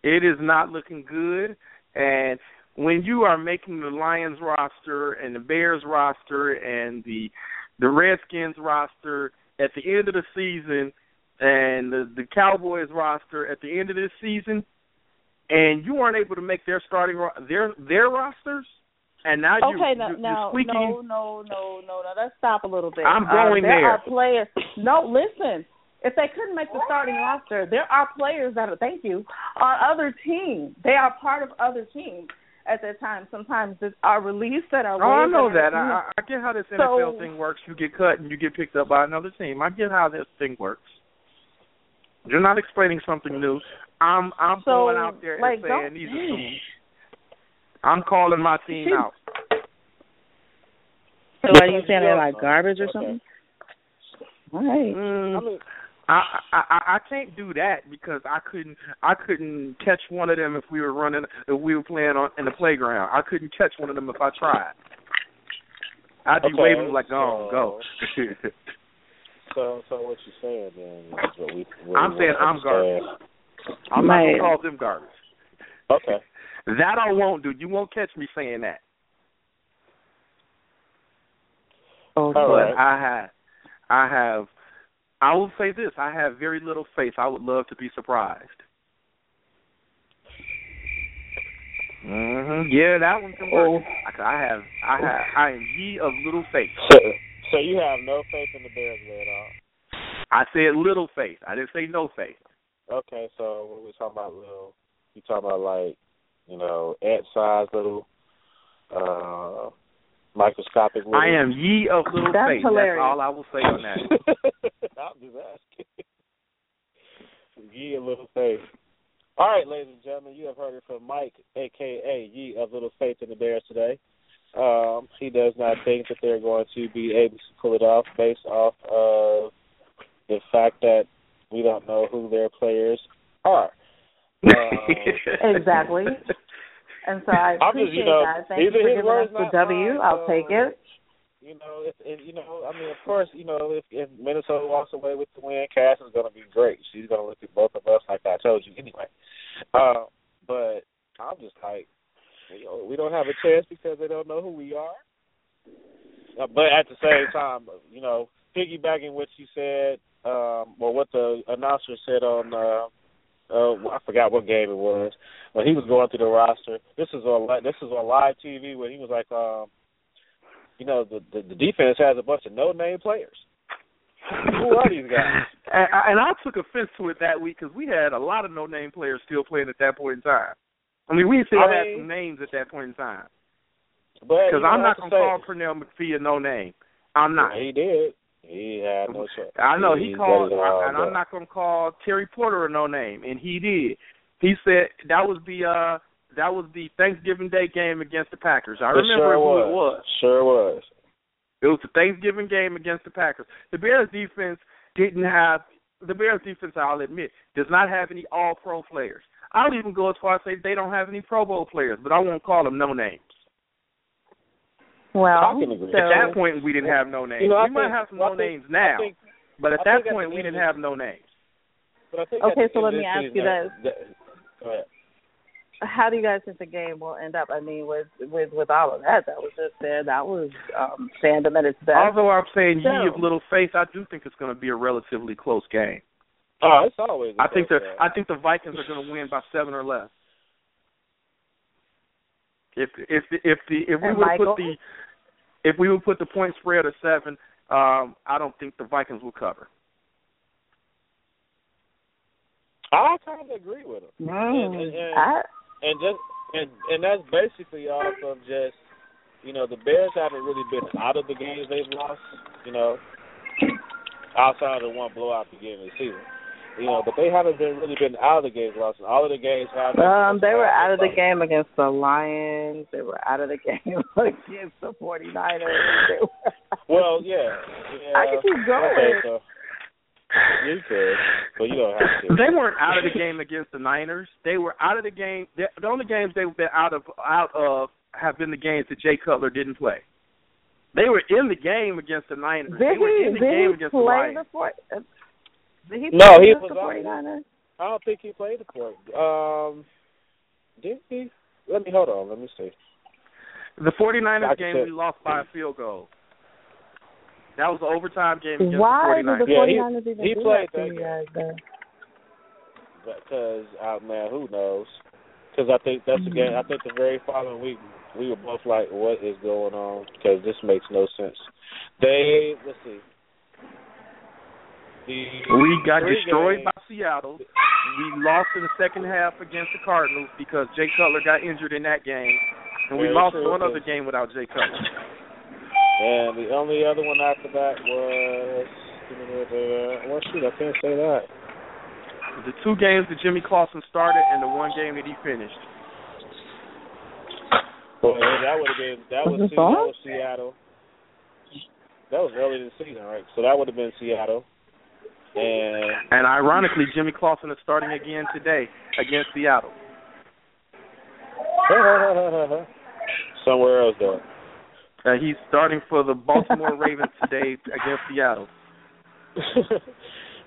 it is not looking good. And when you are making the Lions roster and the Bears roster and the the Redskins roster at the end of the season and the the Cowboys roster at the end of this season, and you aren't able to make their starting ro- their their rosters, and now Okay, you're, no, you're no, squeaking. no, no, no, no, no. Let's stop a little bit. I'm Uh, going there. there. are players. No, listen. If they couldn't make the starting roster, there are players that are. Thank you. On other teams, they are part of other teams at that time. Sometimes that are released that are. Oh, I waived know that. that. are- I, I get how this So- NFL thing works. You get cut and you get picked up by another team. I get how this thing works. You're not explaining something new. I'm I'm So, going out there like, and saying don't- these are teams. I'm calling my team Shoot. out. So are you saying they're like garbage or Okay. something? All right. Mm, I mean, I, I I I can't do that because I couldn't I couldn't catch one of them if we were running if we were playing on in the playground. I couldn't catch one of them if I tried. I'd be Okay, waving them like go on, go. so, so what you're saying then is what we. What I'm we saying I'm understand. garbage. I'm not gonna call them garbage. Okay. That I won't do. You won't catch me saying that. Okay. All right. But I have, I have, I will say this: I have very little faith. I would love to be surprised. hmm Yeah, that one can work. I, I have, I have, I am ye of little faith. So, so you have no faith in the Bears at all? I said little faith. I didn't say no faith. Okay, so when we're talking about little, you talking about like, you know, ant size little, uh, microscopic. Little. I am ye of little That's faith. hilarious. That's all I will say on that. I'm just asking. Ye of little faith. All right, ladies and gentlemen, you have heard it from Mike, aka Ye of Little Faith in the Bears today. Um, he does not think that they're going to be able to pull it off based off of the fact that we don't know who their players are. Um, Exactly. And so I I'm just, appreciate you know, that. Thank you for giving us the W. mine, I'll so- take it. you know, if, if you know, I mean, of course, you know, if, if Minnesota walks away with the win, Kass is going to be great. She's going to look at both of us like I told you anyway. Uh, but I'm just like, you know, we don't have a chance because they don't know who we are. Uh, but at the same time, you know, piggybacking what you said, um, or what the announcer said on, uh, uh, I forgot what game it was but he was going through the roster. This is on li- this is on live TV where he was like, um, you know, the, the the defense has a bunch of no name players. Who are these guys? and, I- and I took offense to it that week because we had a lot of no-name players still playing at that point in time. I mean, we still I had mean- some names at that point in time. But Because I'm not gonna to call say- Pernell McPhee a no name. I'm not. He did. He had no choice. I know he He's called, better and. I'm not gonna call Terry Porter a no name, and he did. He said that was the uh that was the Thanksgiving Day game against the Packers. I It remember sure who was. it was. Sure was. It was the Thanksgiving game against the Packers. The Bears defense didn't have the Bears defense. I'll admit does not have any All Pro players. I don't even go as far as say they don't have any Pro Bowl players, but I won't call them no names. Well, I can agree. so, At that point, we didn't have no names. You know, I we might have some I no think- names now, think, but at I that point, we didn't have no names. but I think Okay, so let me ask you this: that- how do you guys think the game will end up? I mean, with with with all of that that was just there, that was um fandom at its best. Although I'm saying ye So- of little faith, I do think it's going to be a relatively close game. Oh, it's always. a I think the game. I think the Vikings are going to win by seven or less. If if if the if we would put the if we would put the point spread at seven, um, I don't think the Vikings will cover. I kind of agree with him. Mm, And, and, and, I, and just and and that's basically off of just you know the Bears haven't really been out of the games they've lost. You know, outside of the one blowout beginning of the season. You know, but they haven't been really been out of the games lost. And all of the games have. been um, they were out of the lost. game against the Lions. They were out of the game against the 49ers. They Well, yeah, yeah. I can keep going. Okay, so you could, but you don't have to. They weren't out of the game against the Niners. They were out of the game. The the only games they've been out of out of have been the games that Jay Cutler didn't play. They were in the game against the Niners. did they were he in the did game he against the play Lions. the four? Did he No, he against was the out. 49ers? I don't think he played the point. Um, did he? Let me hold on. Let me see. The 49ers game said- we lost by a field goal. That was an overtime game against Why the did 49ers. the Yeah, he- 49ers even he do played that to that you game. guys? Then? Because, uh, man, who knows? Because I think that's the game. I think the very following week we were both like, "What is going on?" Because this makes no sense. They let's see. The We got destroyed by Seattle. We lost in the second half against the Cardinals because Jay Cutler got injured in that game, and we Very lost true, one yes. other game without Jay Cutler. And the only other one after that was uh, well, shoot, I can't say that. The two games that Jimmy Clausen started and the one game that he finished. Well, that would have been that was, Was Se- this on? that was Seattle. That was early in the season, right? So that would have been Seattle. And And ironically, Jimmy Clausen is starting again today against Seattle. somewhere else though. Uh, he's starting for the Baltimore Ravens today against Seattle.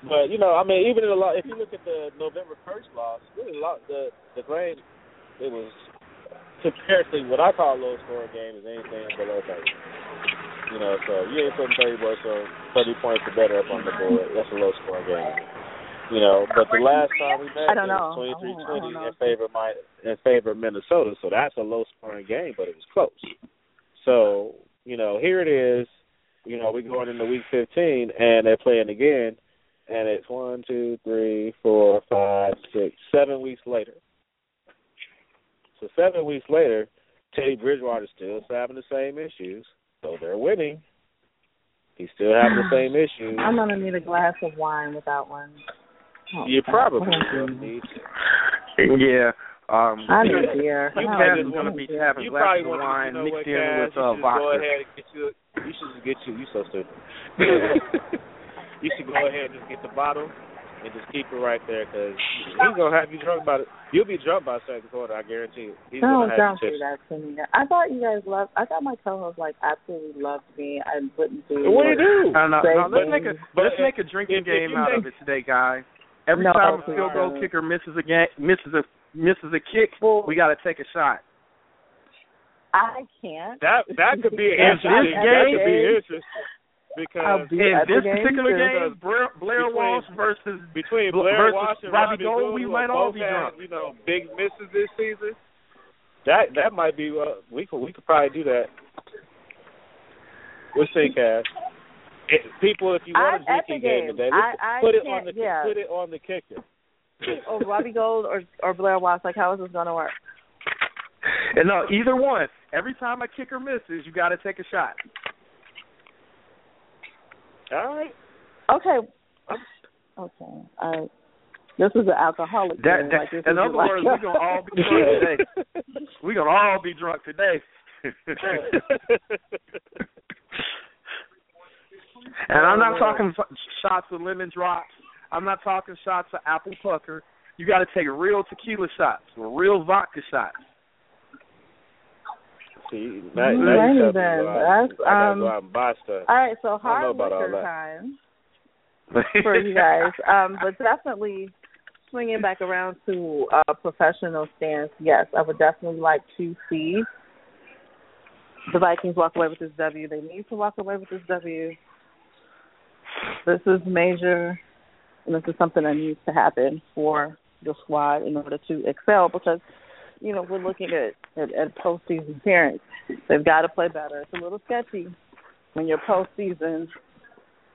but you know, I mean, even in a lot, if you look at the November first loss, really, a lot the the game it was comparatively what I call a low scoring game is anything below thirty. You know, so you ain't putting thirty points or thirty points or better up on the board. That's a low scoring game. You know, but the last time we met I don't it was twenty three I don't- I twenty in favor of my in favor of Minnesota. So that's a low scoring game, but it was close. So, you know, here it is. You know, we're going into week 15, and they're playing again, and it's one, two, three, four, five, six, seven weeks later. So seven weeks later, Teddy Bridgewater still having the same issues. So they're winning. He's still having the same issues. I'm gonna need a glass of wine without one. Oh, You probably will need. Yeah. Um, I need beer. You I Kass need is going to beer. be having You glasses of wine you know mixed in with uh, should go vodka. ahead and get you. You should just get you. You so stupid. you should go ahead and just get the bottle and just keep it right there because he's gonna have you drunk by the. You'll be drunk by second quarter. I guarantee you. He's No, gonna don't have you do that to me. I thought you guys loved. I thought my co-host like absolutely loved me. I wouldn't do. What do you do? No, no, Say no, let's make a things. let's But make a drinking if- if game you out of it today, guys. Every No, time a field goal don't. kicker misses a game, misses a misses a kick, Well- we got to take a shot. I can't. That that could be In interesting. this That could be game- interesting I'll because In this particular too. game, Blair, Blair Between- Walsh versus between Blair versus Walsh and Robbie Robbie Gould, Gould, we who might have all be had, drunk. You know, big misses this season. That that might be. Uh, we could we could probably do that. We'll see, Kass. It, people, if you want I'm a the drinking game game. today, I- let's I put it on the yeah. put it on the kicker. or Robbie Gould or or Blair Walsh. Like, how is this gonna work? And no, either one. Every time a kicker misses, you got to take a shot. All right. Okay. Okay. All right. This is an alcoholic That, that, like, this in other like, we're gonna all be drunk today. We're gonna all be drunk today. and I'm not talking shots of lemon drops. I'm not talking shots of apple pucker. You got to take real tequila shots or real vodka shots. See, now, now you tell me go out- I gotta um, go out and buy stuff. All right, so I hard liquor time for you guys. Um, but definitely swinging back around to a professional stance. Yes, I would definitely like to see the Vikings walk away with this W. They need to walk away with this W. This is major, and this is something that needs to happen for the squad in order to excel. Because you know we're looking at at, at postseason appearance. They've got to play better. It's a little sketchy when your postseason,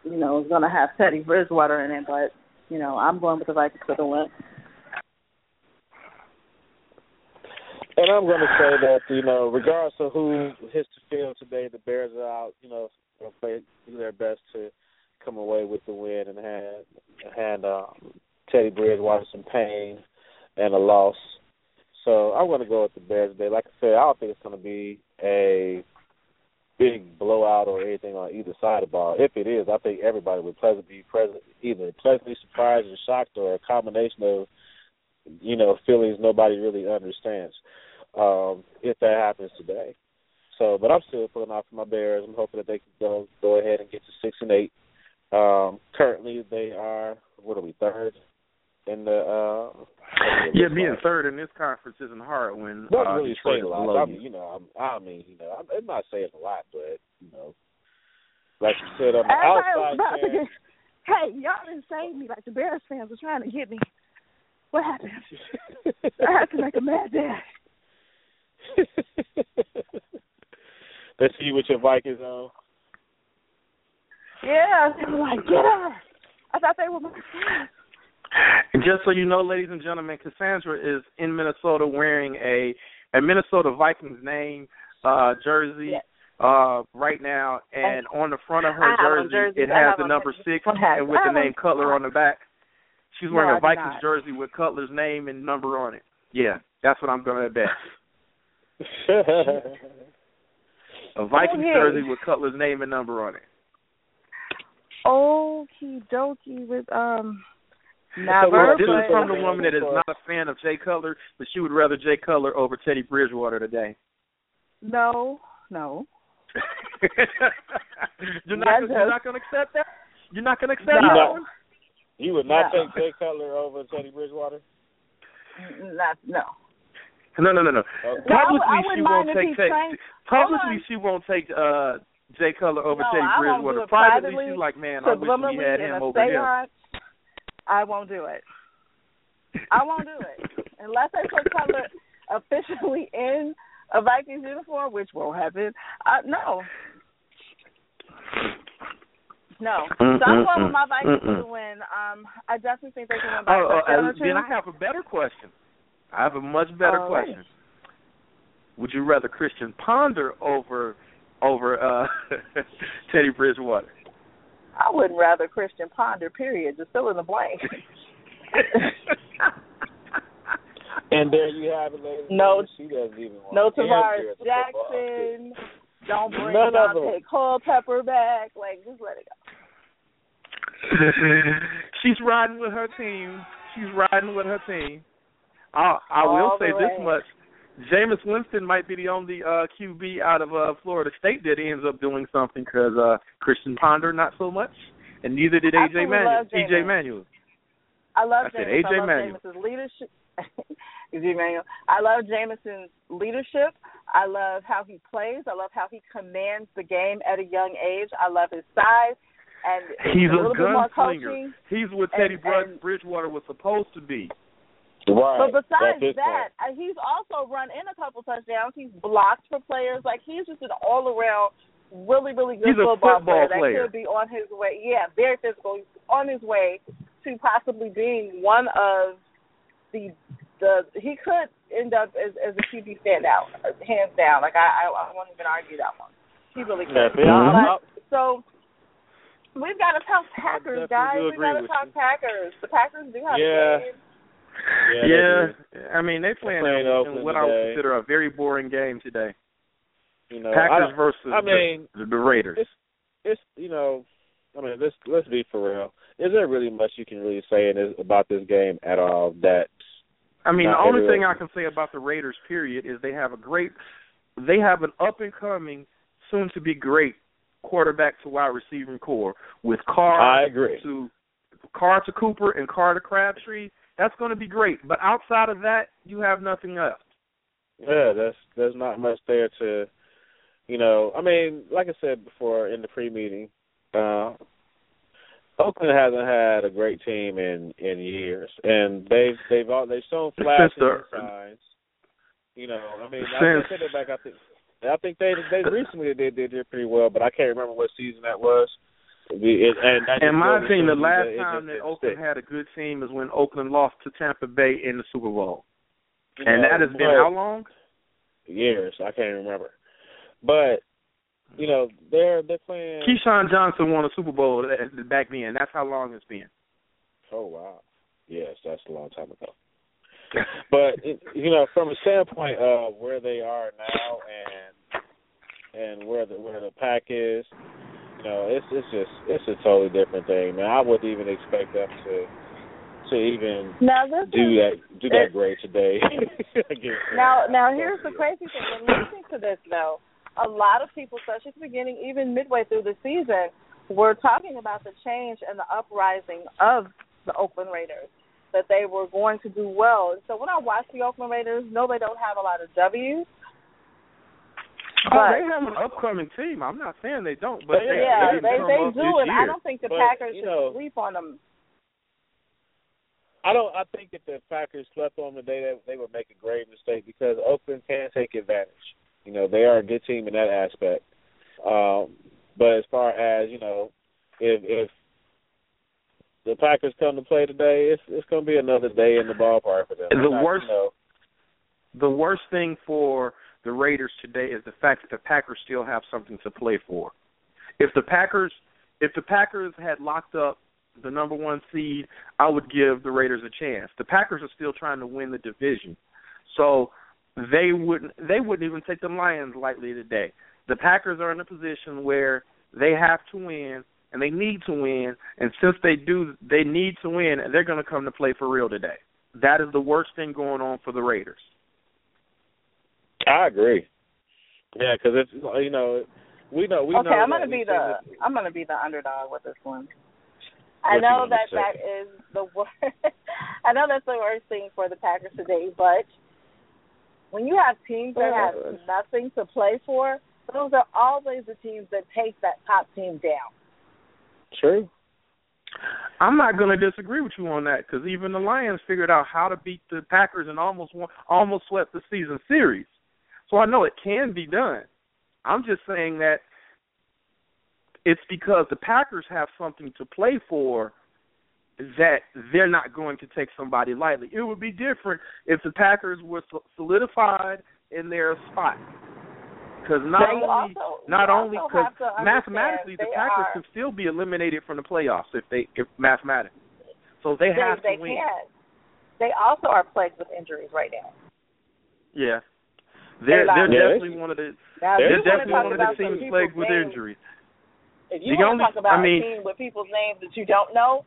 you know, is going to have Teddy Bridgewater in it. But you know, I'm going with the Vikings for the win. And I'm going to say that you know, regardless of who hits the field today, the Bears are out. You know, going to play do their best to come away with the win and hand hand um, Teddy Bridgewater some pain and a loss. So I'm going to go with the Bears today. Like I said, I don't think it's going to be a big blowout or anything on either side of the ball. If it is, I think everybody would pleasantly be present, either pleasantly surprised or shocked, or a combination of you know feelings nobody really understands. Um, if that happens today. So, but I'm still pulling out for my Bears. I'm hoping that they can go go ahead and get to six and eight. Um, currently, they are what are we third in the? Uh, Yeah, being third in this conference isn't hard when Doesn't uh, really Detroit say a lot. I you. mean, you know, I'm, I mean, you know, I'm, I'm not saying a lot, but you know, like you said, on the outside, about to chance, get, hey, y'all didn't save me like the Bears fans were trying to get me. What happened? I had to make a mad dash. Let's see what your Vikings on. Yeah, they were like, get her. I thought they were my friends. And just so you know, ladies and gentlemen, Cassandra is in Minnesota wearing a a Minnesota Vikings name uh jersey Yes. uh right now and on the front of her on jersey it has the number six and with the name Cutler on the back. She's wearing I a Vikings not. jersey with Cutler's name and number on it. Yeah, that's what I'm gonna bet. A Vikings Okay. jersey with Cutler's name and number on it. Okie dokie with um Well, never this is from the woman that is not a fan of Jay Cutler, but she would rather Jay Cutler over Teddy Bridgewater today. no, no. you're not That's you're not gonna accept that? You're not gonna accept You, that? not, you would not No. take Jay Cutler over Teddy Bridgewater. Not no. No, no, no, no. Okay. No, I Publicly, I she won't take. take publicly, she won't take uh Jay Cutler over No, Teddy I won't do Bridgewater. Privately, privately, she's like, man, I wish we had him a over him. Seance, I won't do it. I won't do it unless they put Cutler officially in a Vikings uniform, which won't happen. Uh, no, no. So I'm going with my Vikings Mm-mm. to win. Um, I definitely think they can win by Oh, a oh, uh, then I have a better question. I have a much better All right. question. Would you rather Christian Ponder over over uh Teddy Bridgewater? I wouldn't rather Christian Ponder. Period. Just fill in the blank. And there you have it, ladies. No- gentlemen. she doesn't even want No to Tarvaris. Jackson. Don't bring None of Daunte Culpepper back. Like, just let it go. She's riding with her team. She's riding with her team. I I All will the say this much. Jameis Winston might be the only uh QB out of uh Florida State that ends up doing something because uh Christian Ponder not so much, and neither did AJ Manuel. EJ Manuel. I love I Jameis. AJ I love Manuel. Jameis's leadership. AJ Manuel. I love Jameson's leadership. I love how he plays. I love how he commands the game at a young age. I love his size and He's a a little bit more gunslinger. He's what and- Teddy Brid- and- Bridgewater was supposed to be. Right. But besides that, uh, he's also run in a couple touchdowns. He's blocked for players. Like he's just an all around really, really good He's a football, football player, player. that could be on his way. Yeah, very physical. He's on his way to possibly being one of the the he could end up as as a QB standout, hands down. Like I I, I won't even argue that one. He really Yeah, could. but Mhm. But, so we've got to talk Packers, guys. We've got to talk you. Packers. The Packers do have Yeah. a game. Yeah, Yeah, I mean they playing playing in, Oakland in what I would consider a very boring game today. You know, Packers I, versus I mean, the, the Raiders. it's it's you know, I mean, let's let's be for real. Is there really much you can really say in this, about this game at all? That I mean, the only thing I can say about the Raiders, period, is they have a great they have an up and coming, soon to be great quarterback to wide receiving core with Carr I agree. to Carr to Cooper and Carr to Crabtree. That's going to be great. But outside of that, you have nothing left. Yeah, that's there's not much there to, you know. I mean, like I said before in the pre-meeting, uh, Oakland hasn't had a great team in in years, and they've they've all they've shown flashes the- signs. You know, I mean, I Since- take it back. I think I think they they recently they did did pretty well, but I can't remember what season that was. And In my opinion, the last time that Oakland had a good team is when Oakland lost to Tampa Bay in the Super Bowl. And that has been how long? years. I can't remember, but you know they're they're playing. Keyshawn Johnson won a Super Bowl back then. That's how long it's been. Oh wow, yes, that's a long time ago. but it, you know, from a standpoint of where they are now and and where the where the pack is, you know, it's it's just it's a totally different thing, man. I wouldn't even expect them to to even Now do is that do that great today. now now here's the crazy thing. When listening to this though, a lot of people, especially at the beginning, even midway through the season, were talking about the change and the uprising of the Oakland Raiders. That they were going to do well. So when I watch the Oakland Raiders, no, they don't have a lot of W's. Oh, But- they have an upcoming team. I'm not saying they don't, but Yeah, they, yeah, didn't they they do, this and I don't think the But, Packers you should sleep on them. I don't. I think if the Packers slept on them today, they, they would make a grave mistake because Oakland can take advantage. You know, they are a good team in that aspect. Um, but as far as you know, if if the Packers come to play today, it's it's going to be another day in the ballpark for them. The They're not, worst- you know, The worst thing for the Raiders today is the fact that the Packers still have something to play for. If the Packers if the Packers had locked up the number one seed, I would give the Raiders a chance. The Packers are still trying to win the division. So they wouldn't they wouldn't even take the Lions lightly today. The Packers are in a position where they have to win and they need to win and since they do they need to win they're going to come to play for real today. That is the worst thing going on for the Raiders. I agree. Yeah, because it's you know we know we okay, know. I'm gonna be the this- I'm gonna be the underdog with this one. What I know that that is the worst. I know that's the worst thing for the Packers today, but when you have teams that have nothing to play for, those are always the teams that take that top team down. True. I'm not going to disagree with you on that because even the Lions figured out how to beat the Packers and almost won, almost swept the season series. So I know it can be done. I'm just saying that it's because the Packers have something to play for that they're not going to take somebody lightly. It would be different if the Packers were solidified in their spot. Because not only also- not only because have to understand mathematically the Packers are- can still be eliminated from the playoffs if they if mathematically. So they, They have they to win. can. They also are plagued with injuries right now. Yeah. They're They're they're Yeah, definitely one of the Now, they're definitely one of the teams plagued with names, injuries. If you The want only- to talk about I mean- a team with people's names that you don't know,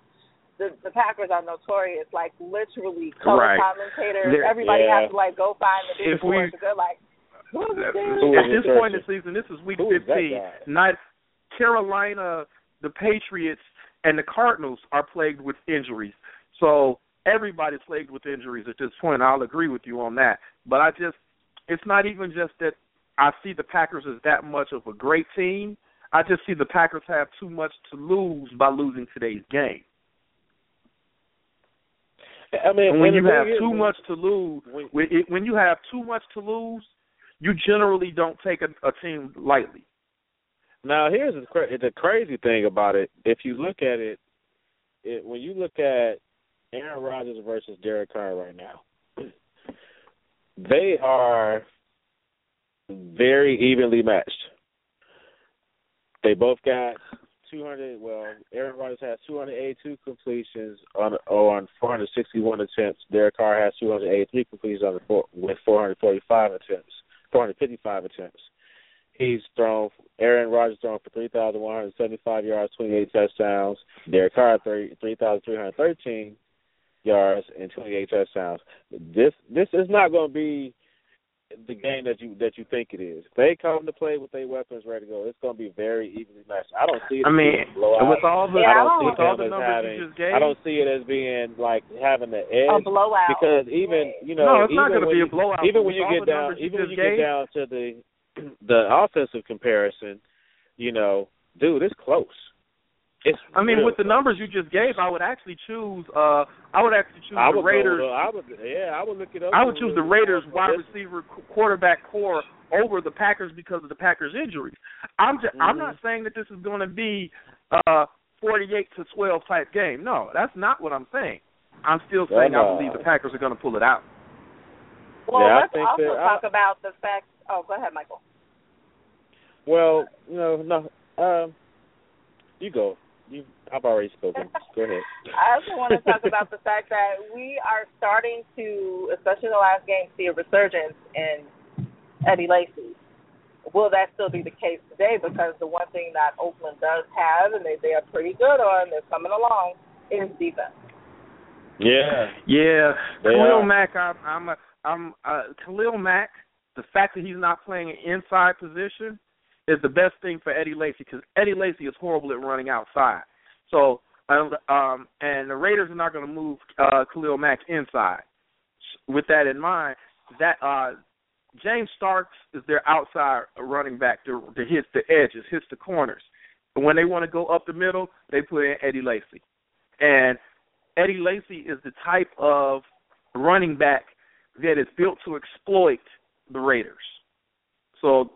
the the Packers are notorious. Like literally, color Right. commentators, They're- everybody Yeah. has to like go find the If we-. They're like, is At this point in the season, this is week Who is that 15. guy? Not Carolina, the Patriots, and the Cardinals are plagued with injuries. So everybody's plagued with injuries at this point. I'll agree with you on that. But I just, it's not even just that I see the Packers as that much of a great team. I just see the Packers have too much to lose by losing today's game. I mean, when you have is, too much to lose, when- when you have too much to lose, you generally don't take a, a team lightly. Now here's the, cra- the crazy thing about it. If you look at it, it when you look at Aaron Rodgers versus Derek Carr right now, they are very evenly matched. They both got 200. Well, Aaron Rodgers has 282 completions on on 461 attempts. Derek Carr has 283 completions on the four, with 445 attempts, 455 attempts. He's thrown. Aaron Rodgers thrown for 3,175 yards, 28 touchdowns. Derek Carr 3 3,313 yards and 28 touchdowns. This this is not going to be the game that you that you think it is. If they come to play with their weapons ready to go, it's going to be very evenly matched. I don't see it. I mean, as blowout. with all the I don't with see all the numbers having, you just gave, I don't see it as being like having the edge A blowout. because even you know No, it's even not gonna when be a you- blowout, Even when you get down, you even when just you get down to the the offensive comparison, you know, dude, it's close. It's I mean, real with the numbers you just gave, I would actually choose. uh I would actually choose I the Raiders. Go, I would, yeah, I would look it up. I would choose the Raiders This- wide receiver quarterback core over the Packers because of the Packers injuries. I'm just, I'm Mhm. not saying that this is going to be a 48 to 12 type game. No, that's not what I'm saying. I'm still Yeah, saying I believe the Packers are going to pull it out. Well, Yeah, let's think also that- talk about the fact. Oh, go ahead, Michael. Well, you know, no. Um, you go. You, I've already spoken. go ahead. I also want to talk about the fact that we are starting to, especially in the last game, see a resurgence in Eddie Lacy. Will that still be the case today? Because the one thing that Oakland does have, and they they are pretty good on, they're coming along, is defense. Yeah. Yeah, They Khalil are. Mack. I'm, I'm, a, I'm uh, Khalil Mack. The fact that he's not playing an inside position is the best thing for Eddie Lacy because Eddie Lacy is horrible at running outside. So, um, um, and the Raiders are not going to move uh, Khalil Mack inside. With that in mind, that uh, James Starks is their outside running back to, to hit the edges, hits the corners. But when they want to go up the middle, they put in Eddie Lacy. And Eddie Lacy is the type of running back that is built to exploit the Raiders. So,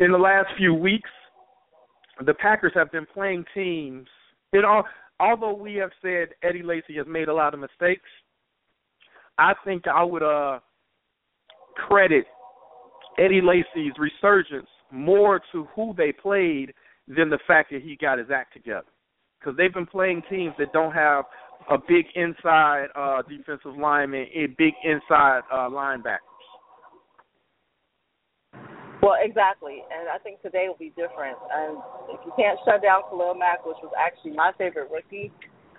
in the last few weeks, the Packers have been playing teams. You know, although we have said Eddie Lacy has made a lot of mistakes, I think I would uh credit Eddie Lacy's resurgence more to who they played than the fact that he got his act together. Because they've been playing teams that don't have a big inside uh defensive lineman, a big inside uh linebackers. Well, exactly, and I think today will be different. And if you can't shut down Khalil Mack, which was actually my favorite rookie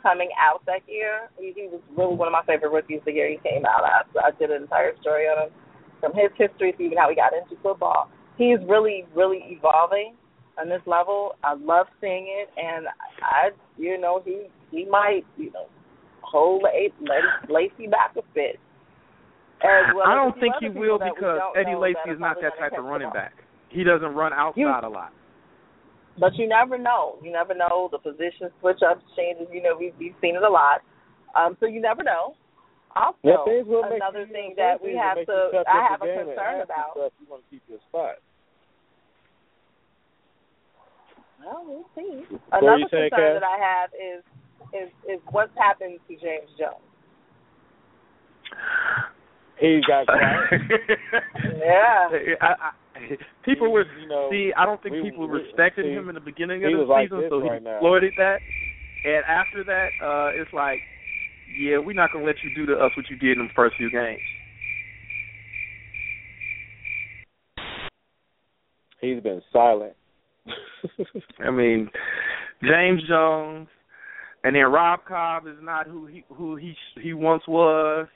coming out that year, he, was really one of my favorite rookies the year he came out. I, I did an entire story on him from his history to even how he got into football. He's really, really evolving on this level. I love seeing it, and I, you know, he he might, you know, hold La- La- Lacy back a bit. As well I don't think he will because Eddie know Lacy is not that type of running back. He doesn't run outside a lot. But you never know. You never know. The position switch ups, changes. You know, we've, we've seen it a lot. Um, so you never know. Also, Yeah, things will another you, thing you that we have to I have a concern ask about. yourself, You want to keep your spot. Well, we'll see. Another you saying, concern Kass? that I have is is is what's happened to James Jones. He got quiet. Yeah. I, I, people were you know, see. I don't think we- people we- respected see, him in the beginning of the was like season, this so he right now. exploited that. And after that, uh it's like, yeah, we're not gonna let you do to us what you did in the first few games. He's been silent. I mean, James Jones, and then Rob Cobb is not who he who he he once was.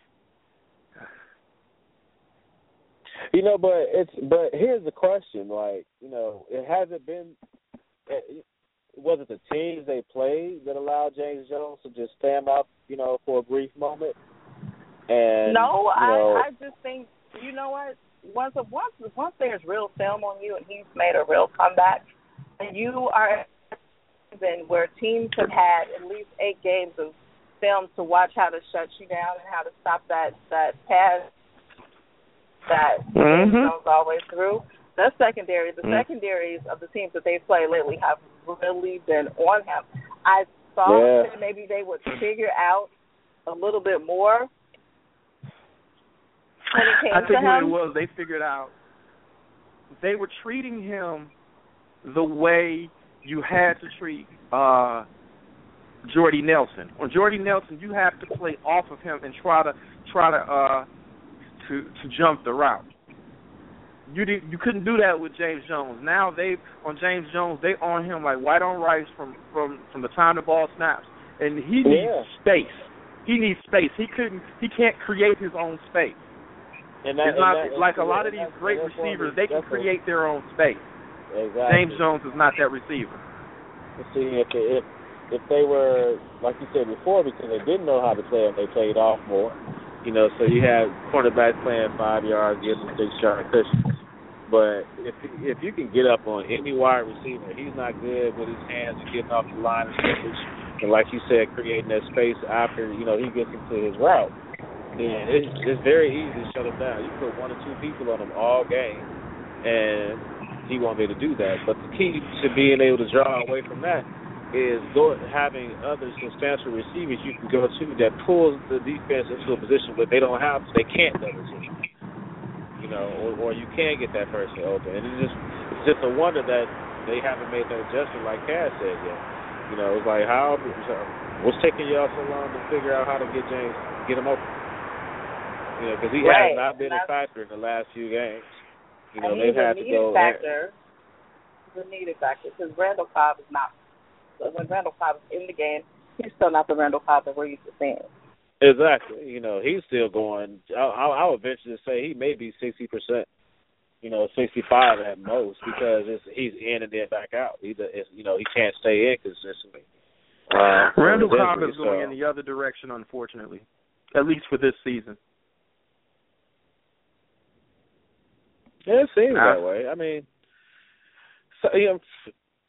You know, but it's but here's the question: like, you know, it hasn't been. It, was it the teams they played that allowed James Jones to just stand up, you know, for a brief moment? And no, you know, I I just think you know what once once once there's real film on you and he's made a real comeback, and you are then where teams have had at least eight games of film to watch how to shut you down and how to stop that that pass that Mhm. goes all the way through. The secondary, the Mm. secondaries of the teams that they've played lately have really been on him. I thought Yeah. that maybe they would figure out a little bit more when it came I to think what it was, they figured out they were treating him the way you had to treat uh Jordy Nelson. On Jordy Nelson, you have to play off of him and try to try to uh to to jump the route. You did you couldn't do that with James Jones. Now they on James Jones they on him like white on rice from from from the time the ball snaps, and he needs Yeah. space. He needs space. He couldn't. He can't create his own space. And that, it's not and that, like a lot of these great that's receivers. They can create their own space. Exactly. James Jones is not that receiver. See, if if if they were like you said before, because they didn't know how to play them, they played off more. You know, so you had cornerbacks playing five yards, getting six yard cushions. But if if you can get up on any wide receiver, he's not good with his hands and getting off the line of scrimmage, and like you said, creating that space after you know he gets into his route. Then it's it's very easy to shut him down. You put one or two people on him all game, and he won't be able to do that. But the key to being able to draw away from that is go having other substantial receivers you can go to that pulls the defense into a position where they don't have they can't double team. You know, or, or you can get that person open. And it's just it's just a wonder that they haven't made that adjustment like Kass said yet. You know, it's like how what's taking y'all so long to figure out how to get James get him open? You know, because he Right. has not been a factor in the last few games. You know, they've had to needed go. factor. A needed factor because Randall Cobb is not. So when Randall Cobb is in the game, he's still not the Randall Cobb that we're used to seeing. Exactly. You know, he's still going. I, I, I would venture to say he may be sixty percent. You know, sixty-five at most because it's, he's in and then back out. Either it's, you know he can't stay in consistently. Uh, Randall Cobb injury, is going so- in the other direction, unfortunately, at least for this season. Yeah, it seems Nah. that way. I mean, so you know,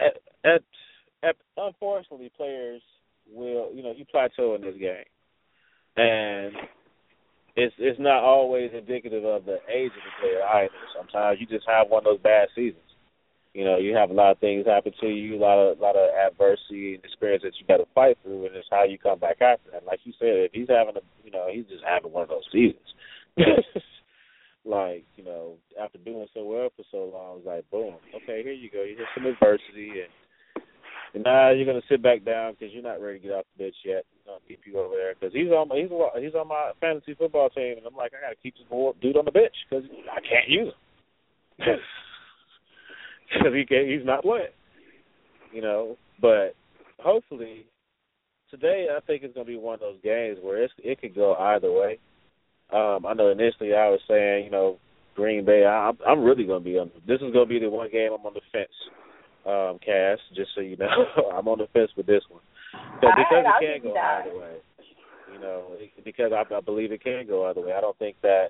at, at at unfortunately, players will you know you plateau in this game, and it's it's not always indicative of the age of the player either. Sometimes you just have one of those bad seasons. You know, you have a lot of things happen to you, a lot of a lot of adversity and experience that you got to fight through, and it's how you come back after that. Like you said, if he's having a, you know, he's just having one of those seasons. like you know, after doing so well for so long, it's like boom, okay, here you go, you hit some adversity, and, now you're gonna sit back down because you're not ready to get off the bench yet. I'm gonna keep you over there because he's on my, he's he's on my fantasy football team, and I'm like, I gotta keep this dude on the bench because I can't use him because he can't, he's not playing, you know. But hopefully today, I think it's gonna be one of those games where it's, it could go either way. Um, I know initially I was saying, you know, Green Bay. I, I'm really to be on. This is to be the one game I'm on the fence. Um, Kass, just so you know, I'm on the fence with this one. All because right, it can go that. either way. You know, because I, I believe it can go either way. I don't think that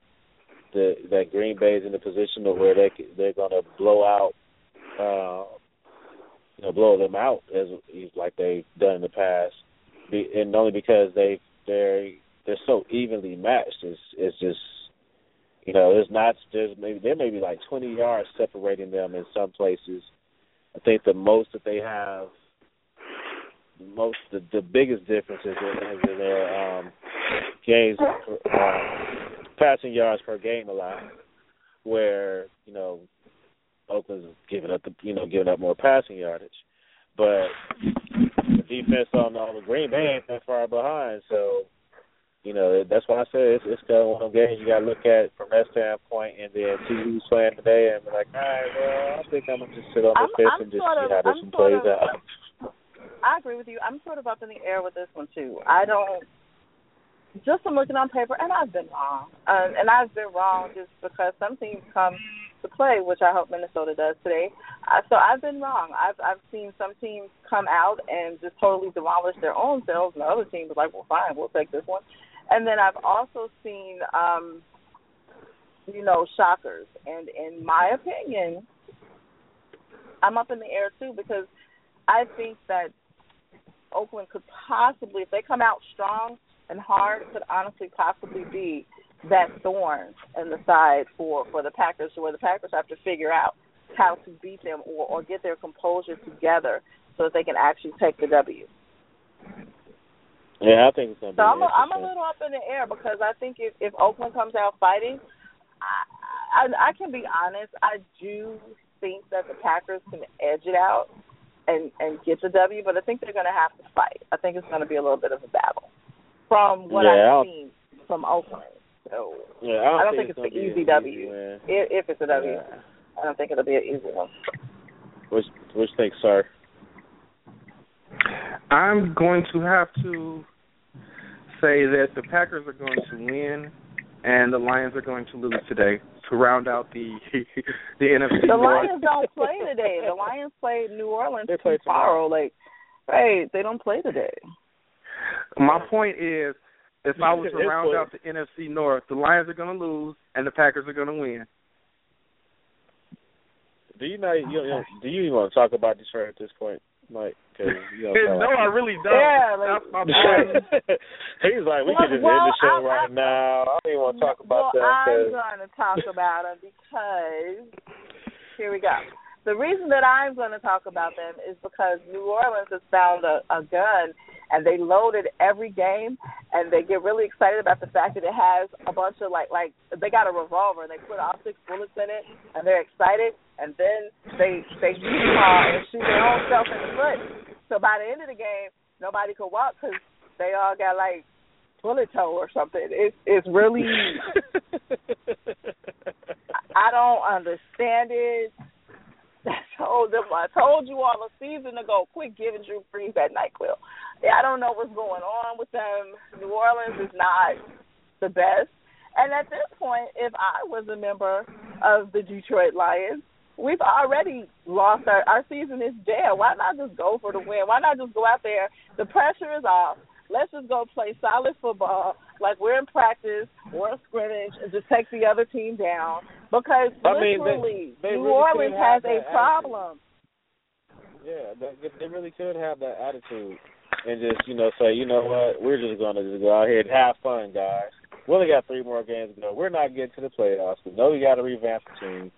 the that Green Bay's in a position to where they they're going to blow out, uh, you know, blow them out as like they've done in the past, Be, and only because they they're they're so evenly matched. It's it's just you know, there's not there's maybe there may be like 20 yards separating them in some places. I think the most that they have, most the, the biggest difference is in, is in their um, games, uh, passing yards per game allowed, where you know Oakland's giving up the you know giving up more passing yardage, but the defense on on the Green Bay ain't that far behind, so you know, that's why I said it's it's kind of one of those games you got to look at from that standpoint, and then see who's playing today, and be like, all right, well, I think I'm gonna just sit on the I'm- fence and just see of- how this I'm one plays of- out. I agree with you. I'm sort of up in the air with this one too. I don't. Just from looking on paper, and I've been wrong, um, and I've been wrong just because some teams come to play, which I hope Minnesota does today. Uh, so I've been wrong. I've I've seen some teams come out and just totally demolish their own selves, and the other team was like, "Well, fine, we'll take this one." And then I've also seen, um, you know, shockers. And in my opinion, I'm up in the air too because I think that Oakland could possibly, if they come out strong and hard, could honestly possibly be that thorn in the side for for the Packers, where the Packers have to figure out how to beat them or or get their composure together so that they can actually take the W. Yeah, I think it's gonna be So I'm a, I'm a little up in the air because I think if if Oakland comes out fighting, I, I I can be honest. I do think that the Packers can edge it out and and get the W, but I think they're going to have to fight. I think it's going to be a little bit of a battle from what Yeah, I've don't- seen from Oakland. So Yeah, I don't, I don't think, it's it's an easy W. easy. If, if it's a W, Yeah. I don't think it'll be an easy one. Which which think, sir? I'm going to have to say that the Packers are going to win and the Lions are going to lose today to round out the the NFC The Lions don't play today. The Lions play New Orleans They play tomorrow. Like, right? They don't play today. My point is, if I was to round out the NFC North, the Lions are going to lose and the Packers are going to win. Do you not? You, you know, do you even want to talk about Detroit at this point, Mike? Because you know. no, I really don't. Yeah, like- That's my. He's like, we Well, can just well, end the show I- right I- now. I don't even want to talk about well, that. I'm going to talk about them because here we go. The reason that I'm going to talk about them is because New Orleans has found a, a gun and they load it every game and they get really excited about the fact that it has a bunch of like like they got a revolver and they put all six bullets in it and they're excited and then they they uh, and shoot their own self in the foot. So by the end of the game, nobody could walk because they all got like bullet toe or something. It's it's really I don't understand it. I told them I told you all a season ago, quit giving Drew Brees that NyQuil. Yeah, I don't know what's going on with them. New Orleans is not the best. And at this point, if I was a member of the Detroit Lions, we've already lost our our season is dead. Why not just go for the win? Why not just go out there? The pressure is off. Let's just go play solid football like we're in practice or a scrimmage and just take the other team down. Because I mean, they- literally, they New really Orleans has a that problem. Yeah, they, they really could have that attitude and just you know say, you know what, we're just gonna just go out here and have fun, guys. We only got three more games to go. We're not getting to the playoffs. We know we got to revamp the team.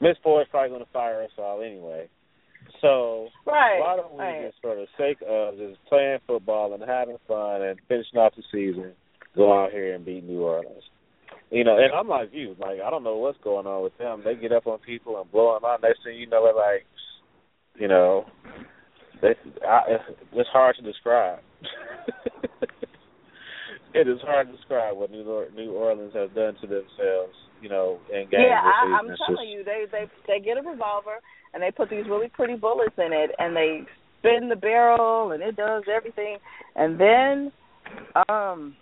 Miss Ford's probably going to fire us all anyway. So Right. why don't we right. just, for the sake of just playing football and having fun and finishing off the season, go out here and beat New Orleans? You know, and I'm like you, like I don't know what's going on with them. They get up on people and blow them out. Next thing you know, they're like, you know, they, I, it's hard to describe. it is hard to describe what New Or- New Orleans has done to themselves. You know, in games Yeah, I, I'm It's telling just- you, they they they get a revolver and they put these really pretty bullets in it and they spin the barrel and it does everything and then um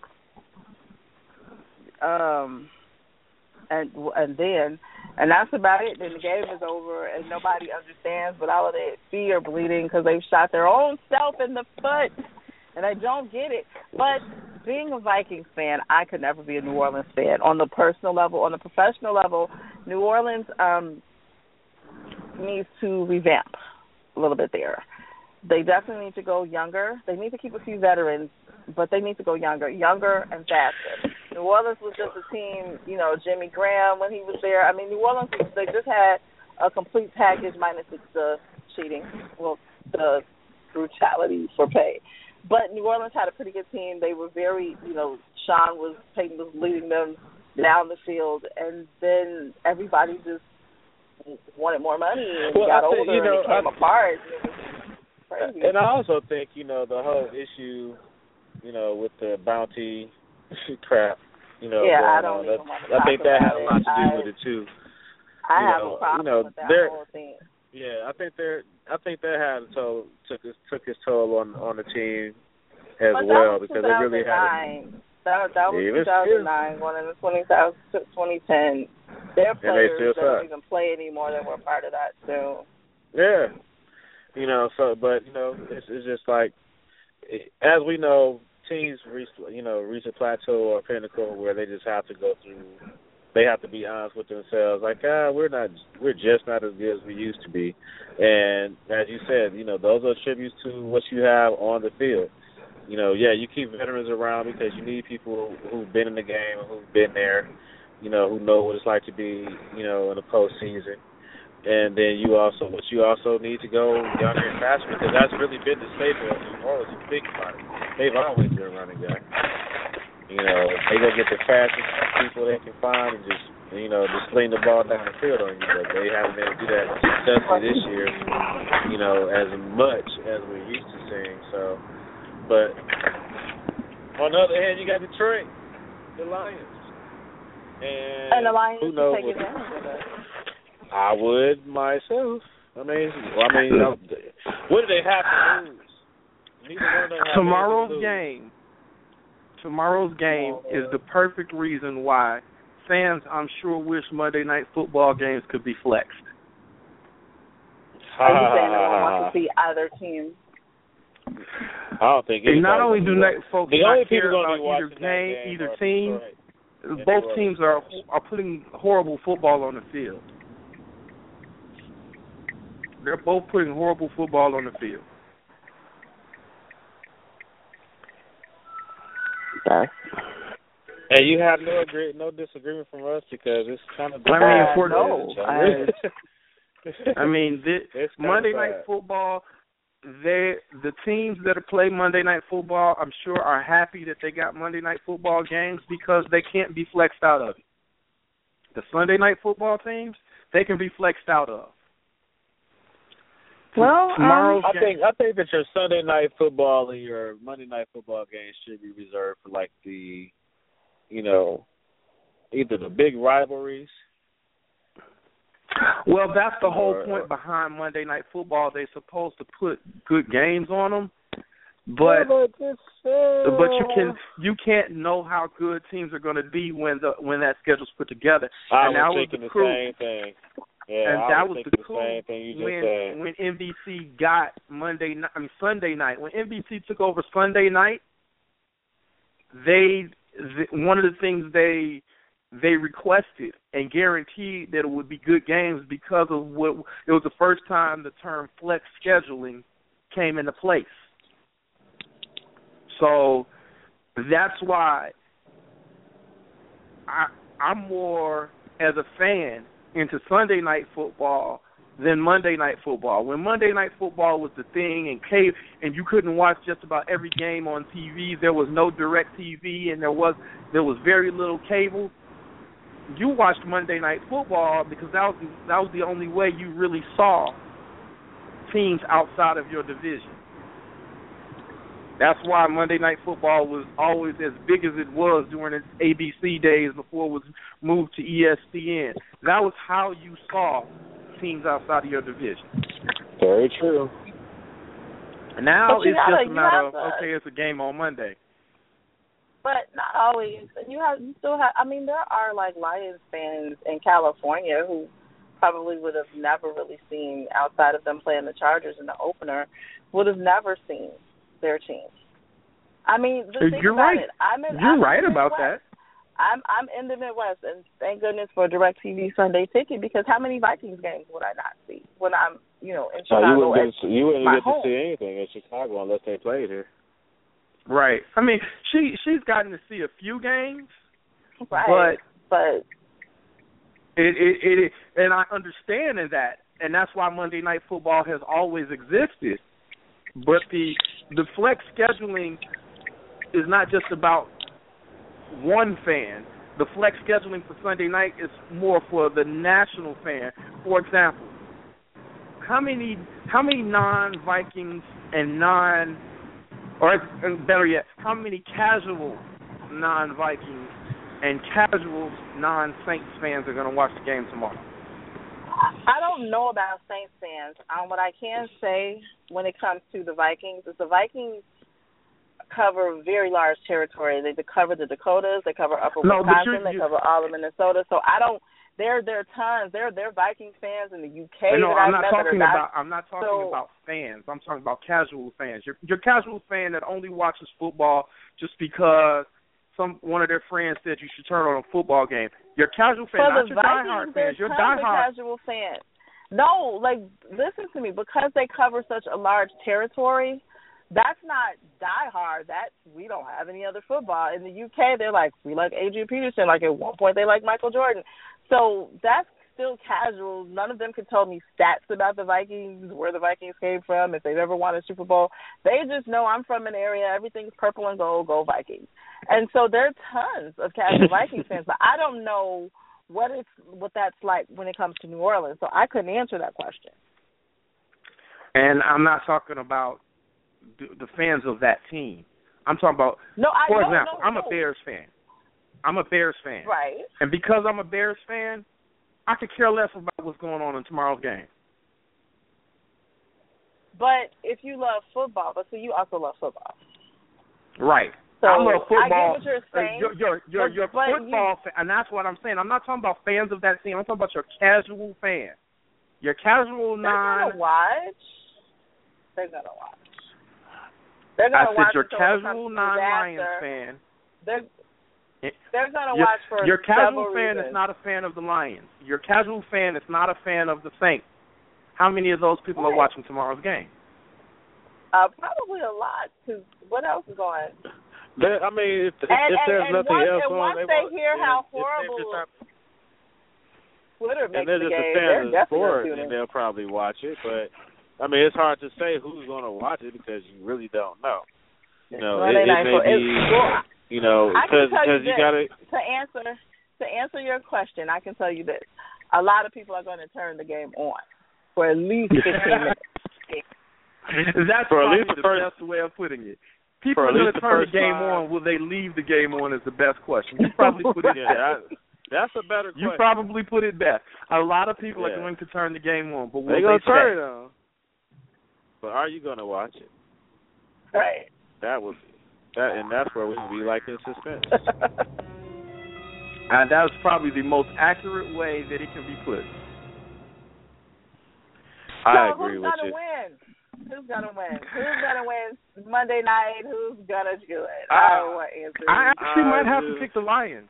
um and and then and that's about it. Then the game is over and nobody understands, but all of that fear bleeding because they've shot their own self in the foot and I don't get it. But being a Vikings fan, I could never be a New Orleans fan. On the personal level, on the professional level, New Orleans um needs to revamp a little bit there. They definitely need to go younger. They need to keep a few veterans, but they need to go younger, younger and faster. New Orleans was just a team, you know, Jimmy Graham when he was there. I mean, New Orleans they just had a complete package minus the, cheating, well, the brutality for pay. But New Orleans had a pretty good team. They were very, you know, Sean was Peyton was leading them down the field, and then everybody just wanted more money and Well, got I think, older you know, and it came I- apart. And. And I also think, you know, the whole issue, you know, with the bounty crap, you know, Yeah, I don't on. even wanna I think that had a lot to do it. with it too. I you have know, a problem you know, with that whole thing. Yeah, I think they're. I think that had a toll took its took its toll on on the team as but well because they really had. 2009. That that was Yeah, it was 2009 going into 20,000 2010. Their players that don't even play anymore that were part of that too. Yeah, you know. So, but you know, it's it's just like as we know, teams reach you know reach a plateau or pinnacle where they just have to go through. They have to be honest with themselves, like ah, we're not, we're just not as good as we used to be. And as you said, you know, those are tributes to what you have on the field. You know, yeah, you keep veterans around because you need people who've been in the game and who've been there. You know, who know what it's like to be, you know, in the postseason and then you also, but you also need to go younger and faster because that's really been the staple of New Orleans. You think about it, they've always been running back. You know, they go get the fastest people they can find and just, you know, just sling the ball down the field on you. But they haven't been able to do that successfully this year. You know, as much as we're used to seeing. So, but on the other hand, you got Detroit, the Lions, and, And the Lions who knows take what- advantage of it. I would myself. I mean, well, I mean, you know, what do they have to lose? Neither one of them have Tomorrow's to lose. game. tomorrow's game is the perfect reason why fans, I'm sure, wish Monday night football games could be flexed. Are you saying no one wants to see either team? I don't think. And not only do can folks the not only care people gonna about be either watching that game, game either team, both teams are are putting horrible football on the field. They're both putting horrible football on the field. Okay. And you have no agree, no disagreement from us because it's kind of. I mean, for- no, I mean, thi- It's Monday night football. They the teams that play Monday night football, I'm sure, are happy that they got Monday night football games because they can't be flexed out of it. The Sunday night football teams, they can be flexed out of. Well, um, I think I think that your Sunday night football and your Monday night football games should be reserved for like the, you know, either the big rivalries. Well, that's the whole Or- point behind Monday Night Football. They're supposed to put good games on them, but but, it's, but you can you can't know how good teams are going to be when the when that schedule's put together. I and was was thinking the the crew. same thing. Yeah, and that was was the coup the thing you when said. when NBC got Monday night. I mean Sunday night when NBC took over Sunday night. They th- one of the things they they requested and guaranteed that it would be good games because of what it was the first time the term flex scheduling came into place. So that's why I I'm more as a fan into Sunday night football than Monday night football. When Monday night football was the thing and cable and you couldn't watch just about every game on TV, there was no DirecTV and there was there was very little cable. You watched Monday night football because that was that was the only way you really saw teams outside of your division. That's why Monday Night Football was always as big as it was during its ABC days before it was moved to E ESPN. That was how you saw teams outside of your division. Very true. Now But you it's gotta- just a you matter of to- okay, it's a game on Monday. but not always. You have you still have. I mean, there are like Lions fans in California who probably would have never really seen outside of them playing the Chargers in the opener, would have never seen their team. I mean, just uh, think You're about right. it. I'm in, You're I'm right the about that. I'm I'm in the Midwest, and thank goodness for DirecTV Sunday Ticket because how many Vikings games would I not see when I'm you know in No, Chicago? you wouldn't at get to, you wouldn't get home. to see anything in Chicago unless they played here. Right. I mean, she she's gotten to see a few games, right, but it it, it and I understand in that, and that's why Monday Night Football has always existed. But the the flex scheduling is not just about one fan. The flex scheduling for Sunday night is more for the national fan. For example, how many how many non Vikings and non or better yet, how many casual non Vikings and casual non Saints fans are going to watch the game tomorrow? I don't know about Saints fans. Um, what I can say when it comes to the Vikings is the Vikings cover very large territory. They cover the Dakotas, they cover Upper No, Wisconsin, they cover all of Minnesota. So I don't. There, there are tons. There, there are Vikings fans in the UK. no, I'm not met that are talking about. I'm not talking so- about fans. I'm talking about casual fans. Your your casual fan that only watches football just because some one of their friends said you should turn on a football game. Your casual fan, For not your diehard fans. Your diehard. casual fans. No, like listen to me. Because they cover such a large territory, that's not diehard. That we don't have any other football in the UK. They're like we like Adrian Peterson. Like at one point they like Michael Jordan. So that's still casual. None of them could tell me stats about the Vikings, where the Vikings came from, if they've ever won a Super Bowl. They just know I'm from an area. Everything's purple and gold. Go Vikings. And so there are tons of casual Vikings fans, but I don't know what it's what that's like when it comes to New Orleans. So I couldn't answer that question. And I'm not talking about the, the fans of that team. I'm talking about, No, I for no, example, no, I'm a Bears fan. I'm a Bears fan. Right. And because I'm a Bears fan, I could care less about what's going on in tomorrow's game. But if you love football, but so you also love football. Right. So I'm a I football. get what you're saying. You're you're you're, but- you're football, fan, and that's what I'm saying. I'm not talking about fans of that team. I'm talking about your casual fan. Your casual They're non. gonna watch. They're gonna watch. They're I gonna said watch your until it becomes casual non-Lions fan. They're they're gonna Your, watch for your casual fan reasons. is not a fan of the Lions. Your casual fan is not a fan of the Saints. How many of those people are watching tomorrow's game? Uh, probably a lot. Cause what else is on? There, I mean, if, if, And- if and- there's and nothing once- else and on, once they, they won't- hear yeah, how if they're horrible just not- and makes they're the just game. a They're fan of the sport, gonna and they'll probably watch it. But I mean, it's hard to say who's going to watch it because you really don't know. You know, Well, it, they it may for- be, it's- well, you know, I because you because you got to. to answer to answer your question, I can tell you this: a lot of people are going to turn the game on for at least fifteen minutes. That's For at probably least the the first- best way of putting it. People are going to turn the first game five. on. Will they leave the game on? Is the best question. You probably put it Yeah, best. I, that's a better You probably put it best. A lot of people Yeah. are going to turn the game on, but will They're gonna they turn stay? it on. But are you going to watch it? Right. That would that, and that's where we would be like in suspense. And that's probably the most accurate way that it can be put. I agree with you. so who's with gonna you. win? Who's gonna win? Who's gonna win Monday night? Who's gonna do it? Uh, I don't want answers. I actually I might have to pick the Lions.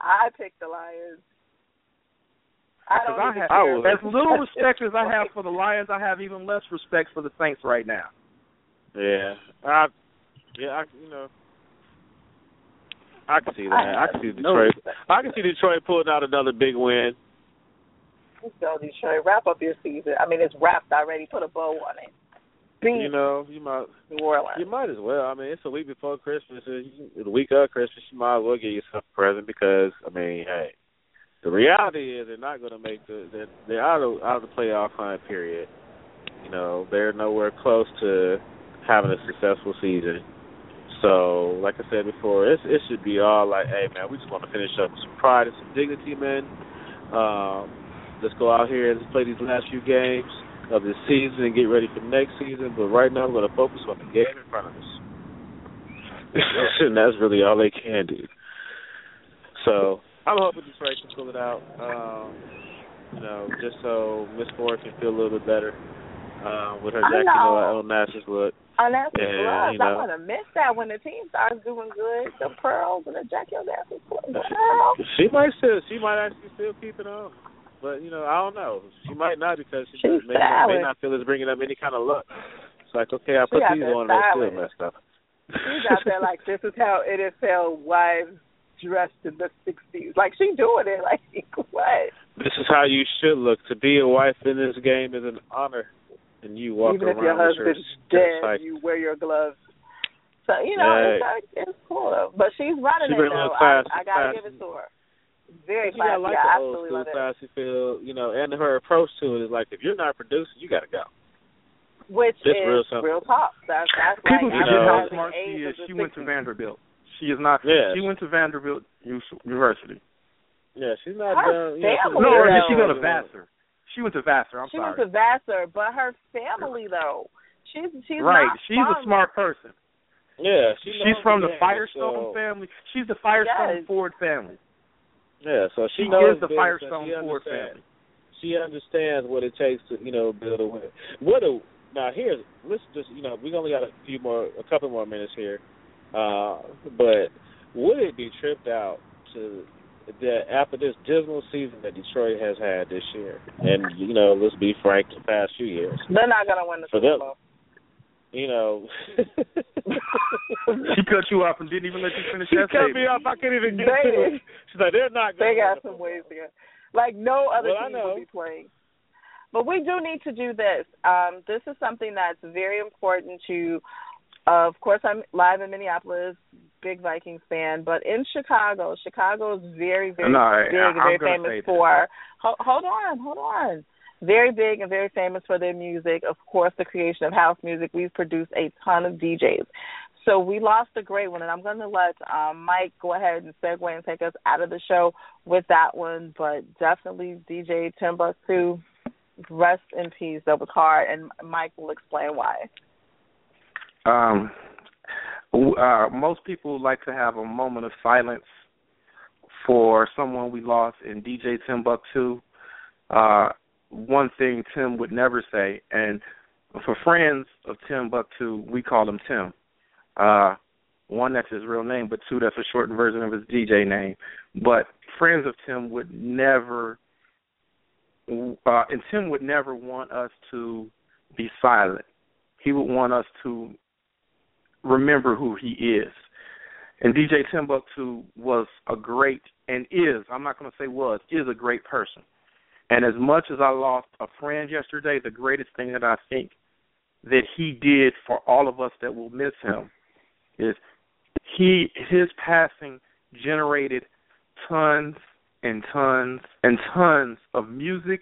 I picked the Lions. I don't I have, care. would. as little respect as I have for the Lions, I have even less respect for the Saints right now. Yeah, I, yeah, I, you know, I can see that. I can see Detroit. respect. I can see Detroit pulling out another big win. Let's go Detroit. Wrap up your season. I mean, it's wrapped already. Put a bow on it. Beat You know, you might, New Orleans. you might as well. I mean, it's a week before Christmas. uh, The week of Christmas, you might as well get yourself a present because, I mean, hey, the reality is they're not going to make the. They're, they're out of out of the playoff hunt. Period. You know, they're nowhere close to having a successful season. So, like I said before, it's, it should be all like, hey man, we just want to finish up with some pride and some dignity, man. Um, let's go out here and let's play these last few games of this season and get ready for next season. But right now, we're going to focus on the game in front of us. and that's really all they can do. So I'm hoping Detroit can pull it out. Um, you know, just so Miss Ford can feel a little bit better um, with her Jackie know. Noah El Natchez look. Oh, that's the gloves. you know. I want to miss that when the team starts doing good. The pearls and the Jackie O'Neill. Girl. She might still, she might actually still keep it on, but you know, I don't know. She might not because she She's may, not, may not feel it's bringing up any kind of luck. It's like, okay, I put these on, they're still messed up. She's out there like this is how NFL wives dressed in the '60s. Like she doing it. Like what? This is how you should look. To be a wife in this game is an honor, and you walk Even if around your your husband's dead, like, you wear your gloves. So you know Yeah. it's, like, it's cool. But she's running She it bring a though. little class- I, I gotta class- give it to her. Very She got classy. like I the old school love it. classy feel, you know, and her approach to it is like, if you're not producing, you got to go. Which Just is real simple. talk. That's that's People like forget how smart she is. She went to Vanderbilt. She is not. Yes. She went to Vanderbilt University. Yeah, she's not Her done. You know, she's family, No, or though. did she go to Vassar? She went to Vassar. I'm She sorry. went to Vassar, but her family though, she's she's right. not She's a smart person. Yeah, she She's from the Firestone so- family. She's the Firestone Yes. Ford family. Yeah, so she, She knows is the Firestone Ford understands. family. She understands what it takes to, you know, build a win. What a now here's let's just you know we've only got a few more a couple more minutes here, uh, but would it be tripped out to that after this dismal season that Detroit has had this year, and you know let's be frank, the past few years, They're not gonna win the For Super them- Bowl. you know. She cut you off and didn't even let you finish she that cut statement. me off. I couldn't even get They to it. She's like, they're not. Gonna they got some ways to go. Like no other Well, team will be playing. But we do need to do this. Um, this is something that's very important to. Uh, of course, I'm live in Minneapolis, big Vikings fan, but in Chicago, Chicago is very, very No, big I'm very famous for. Ho- hold on, hold on. Very big and very famous for their music. Of course, the creation of house music. We've produced a ton of DJs. So we lost a great one, and I'm going to let um, Mike go ahead and segue and take us out of the show with that one. But definitely DJ Timbuktu, rest in peace. That was hard, and Mike will explain why. Um, Uh, most people like to have a moment of silence for someone we lost in DJ Timbuktu. Uh, one thing Tim would never say, and for friends of Timbuktu, we call him Tim. Uh, one, that's his real name, but two, that's a shortened version of his DJ name. But friends of Tim would never, uh, and Tim would never want us to be silent. He would want us to remember who he is. And DJ Timbuktu was a great and is, I'm not going to say was, is a great person. And as much as I lost a friend yesterday, the greatest thing that I think that he did for all of us that will miss him is he his passing generated tons and tons and tons of music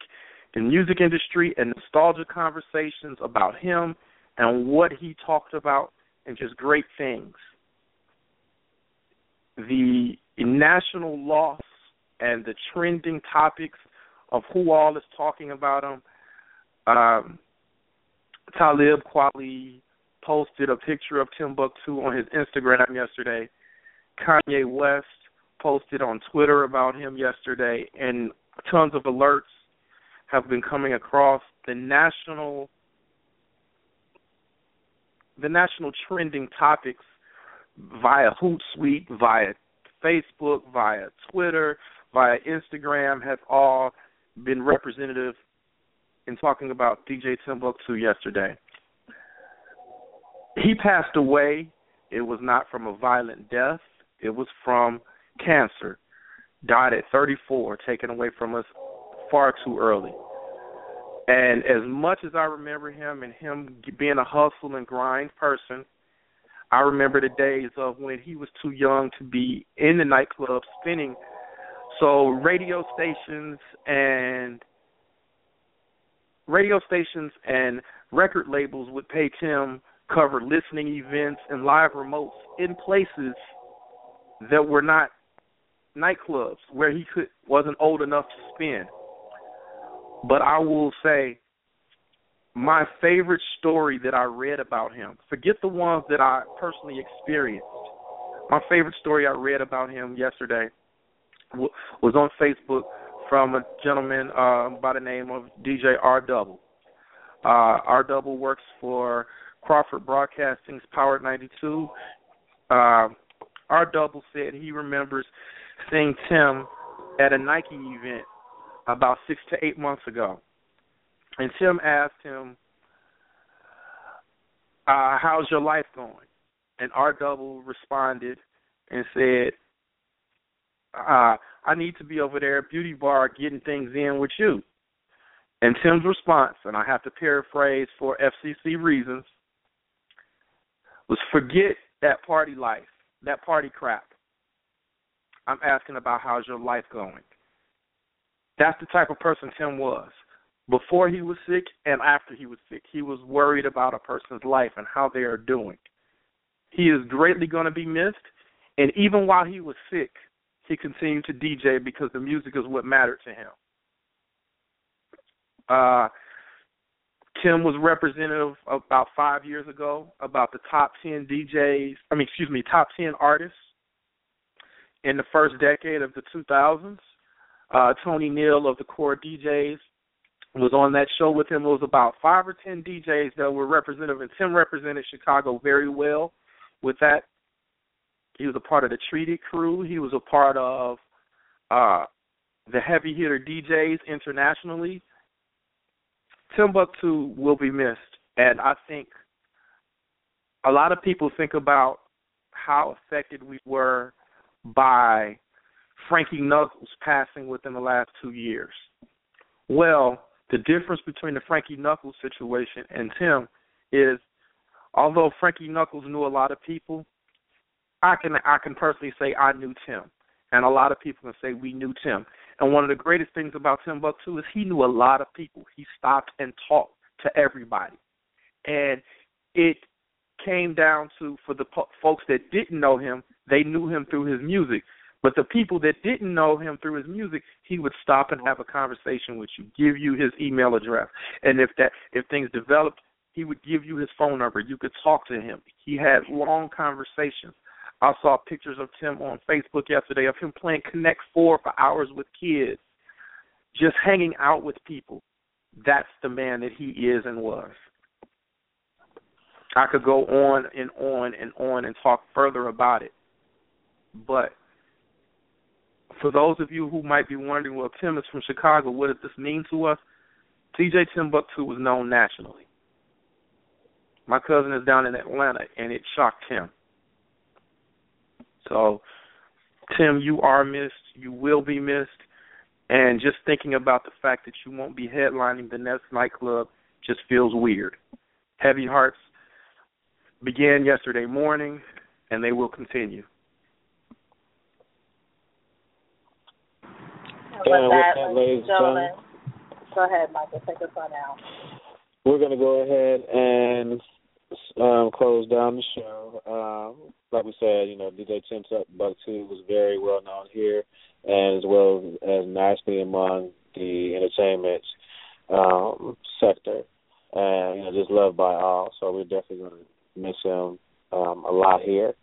and music industry and nostalgia conversations about him and what he talked about and just great things. The national loss and the trending topics of who all is talking about him. Um, Talib Kweli posted a picture of Timbuktu on his Instagram yesterday. Kanye West posted on Twitter about him yesterday, and tons of alerts have been coming across the national the national trending topics via Hootsuite, via Facebook, via Twitter, via Instagram have all been representative in talking about DJ Timbuktu yesterday. He passed away. It was not from a violent death. It was from cancer. Died at 34, taken away from us far too early. And as much as I remember him and him being a hustle and grind person, I remember the days of when he was too young to be in the nightclub spinning. So radio stations and radio stations and record labels would pay Tim cover listening events and live remotes in places that were not nightclubs where he could wasn't old enough to spin. But I will say my favorite story that I read about him, forget the ones that I personally experienced. My favorite story I read about him yesterday was on Facebook from a gentleman uh, by the name of DJ R Double. Uh, R Double works for Crawford Broadcasting's Power 92. Uh, R Double said he remembers seeing Tim at a Nike event about six to eight months ago. And Tim asked him, uh, how's your life going? And R Double responded and said, uh, I need to be over there at Beauty Bar getting things in with you. And Tim's response, and I have to paraphrase for FCC reasons, was forget that party life, that party crap. I'm asking about how's your life going. That's the type of person Tim was. Before he was sick and after he was sick, he was worried about a person's life and how they are doing. He is greatly going to be missed. And even while he was sick, he continued to DJ because the music is what mattered to him. Uh, Tim was representative about five years ago about the top 10 DJs, I mean, excuse me, top 10 artists in the first decade of the 2000s. Uh, Tony Neal of the Core DJs was on that show with him. It was about five or ten DJs that were representative, and Tim represented Chicago very well with that. He was a part of the Treaty crew. He was a part of uh, the heavy hitter DJs internationally. Timbuktu will be missed, and I think a lot of people think about how affected we were by Frankie Knuckles passing within the last two years. Well, the difference between the Frankie Knuckles situation and Tim is although Frankie Knuckles knew a lot of people, I can I can personally say I knew Tim. And a lot of people can say we knew Tim. And one of the greatest things about Tim Buck Timbuktu is he knew a lot of people. He stopped and talked to everybody. And it came down to for the po- folks that didn't know him, they knew him through his music. But the people that didn't know him through his music, he would stop and have a conversation with you, give you his email address, and if that if things developed He would give you his phone number. You could talk to him. He had long conversations. I saw pictures of Tim on Facebook yesterday of him playing Connect Four for hours with kids, just hanging out with people. That's the man that he is and was. I could go on and on and on and talk further about it. But for those of you who might be wondering, well, Tim is from Chicago, what does this mean to us? DJ Timbuktu was known nationally. My cousin is down in Atlanta, and it shocked him. So, Tim, you are missed. You will be missed. And just thinking about the fact that you won't be headlining the next nightclub just feels weird. Heavy Hearts began yesterday morning, and they will continue. And with that, that, ladies and gentlemen, go ahead, Michael. Take us on out. We're going to go ahead and um, close down the show. Um, like we said, you know, DJ Tim Buck Two was very well known here, and as well as nationally among the entertainment um, sector, and you know, just loved by all. So we're definitely going to miss him um, a lot here,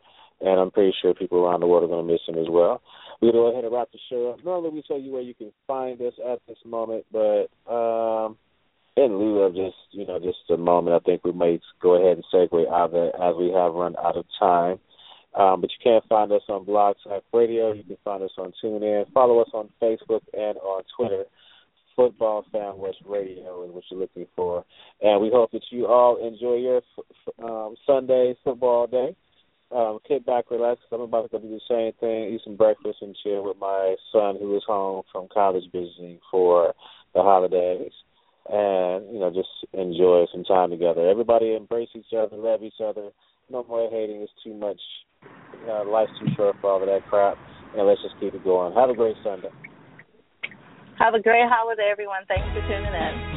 and I'm pretty sure people around the world are going to miss him as well. To go ahead and wrap the show up. Normally we tell you where you can find us at this moment, but um, in lieu of just you know just a moment, I think we may go ahead and segue out of it as we have run out of time. Um, but you can find us on Blog Talk Radio. You can find us on TuneIn. Follow us on Facebook and on Twitter. Football Fan West Radio is what you're looking for. And we hope that you all enjoy your um, Sunday football day. Um, kick back, relax. I'm about to go do the same thing, eat some breakfast, and chill with my son who is home from college visiting for the holidays. And, you know, just enjoy some time together. Everybody embrace each other, love each other. No more hating. It's too much. Uh, life's too short for all of that crap. And let's just keep it going. Have a great Sunday. Have a great holiday, everyone. Thanks for tuning in.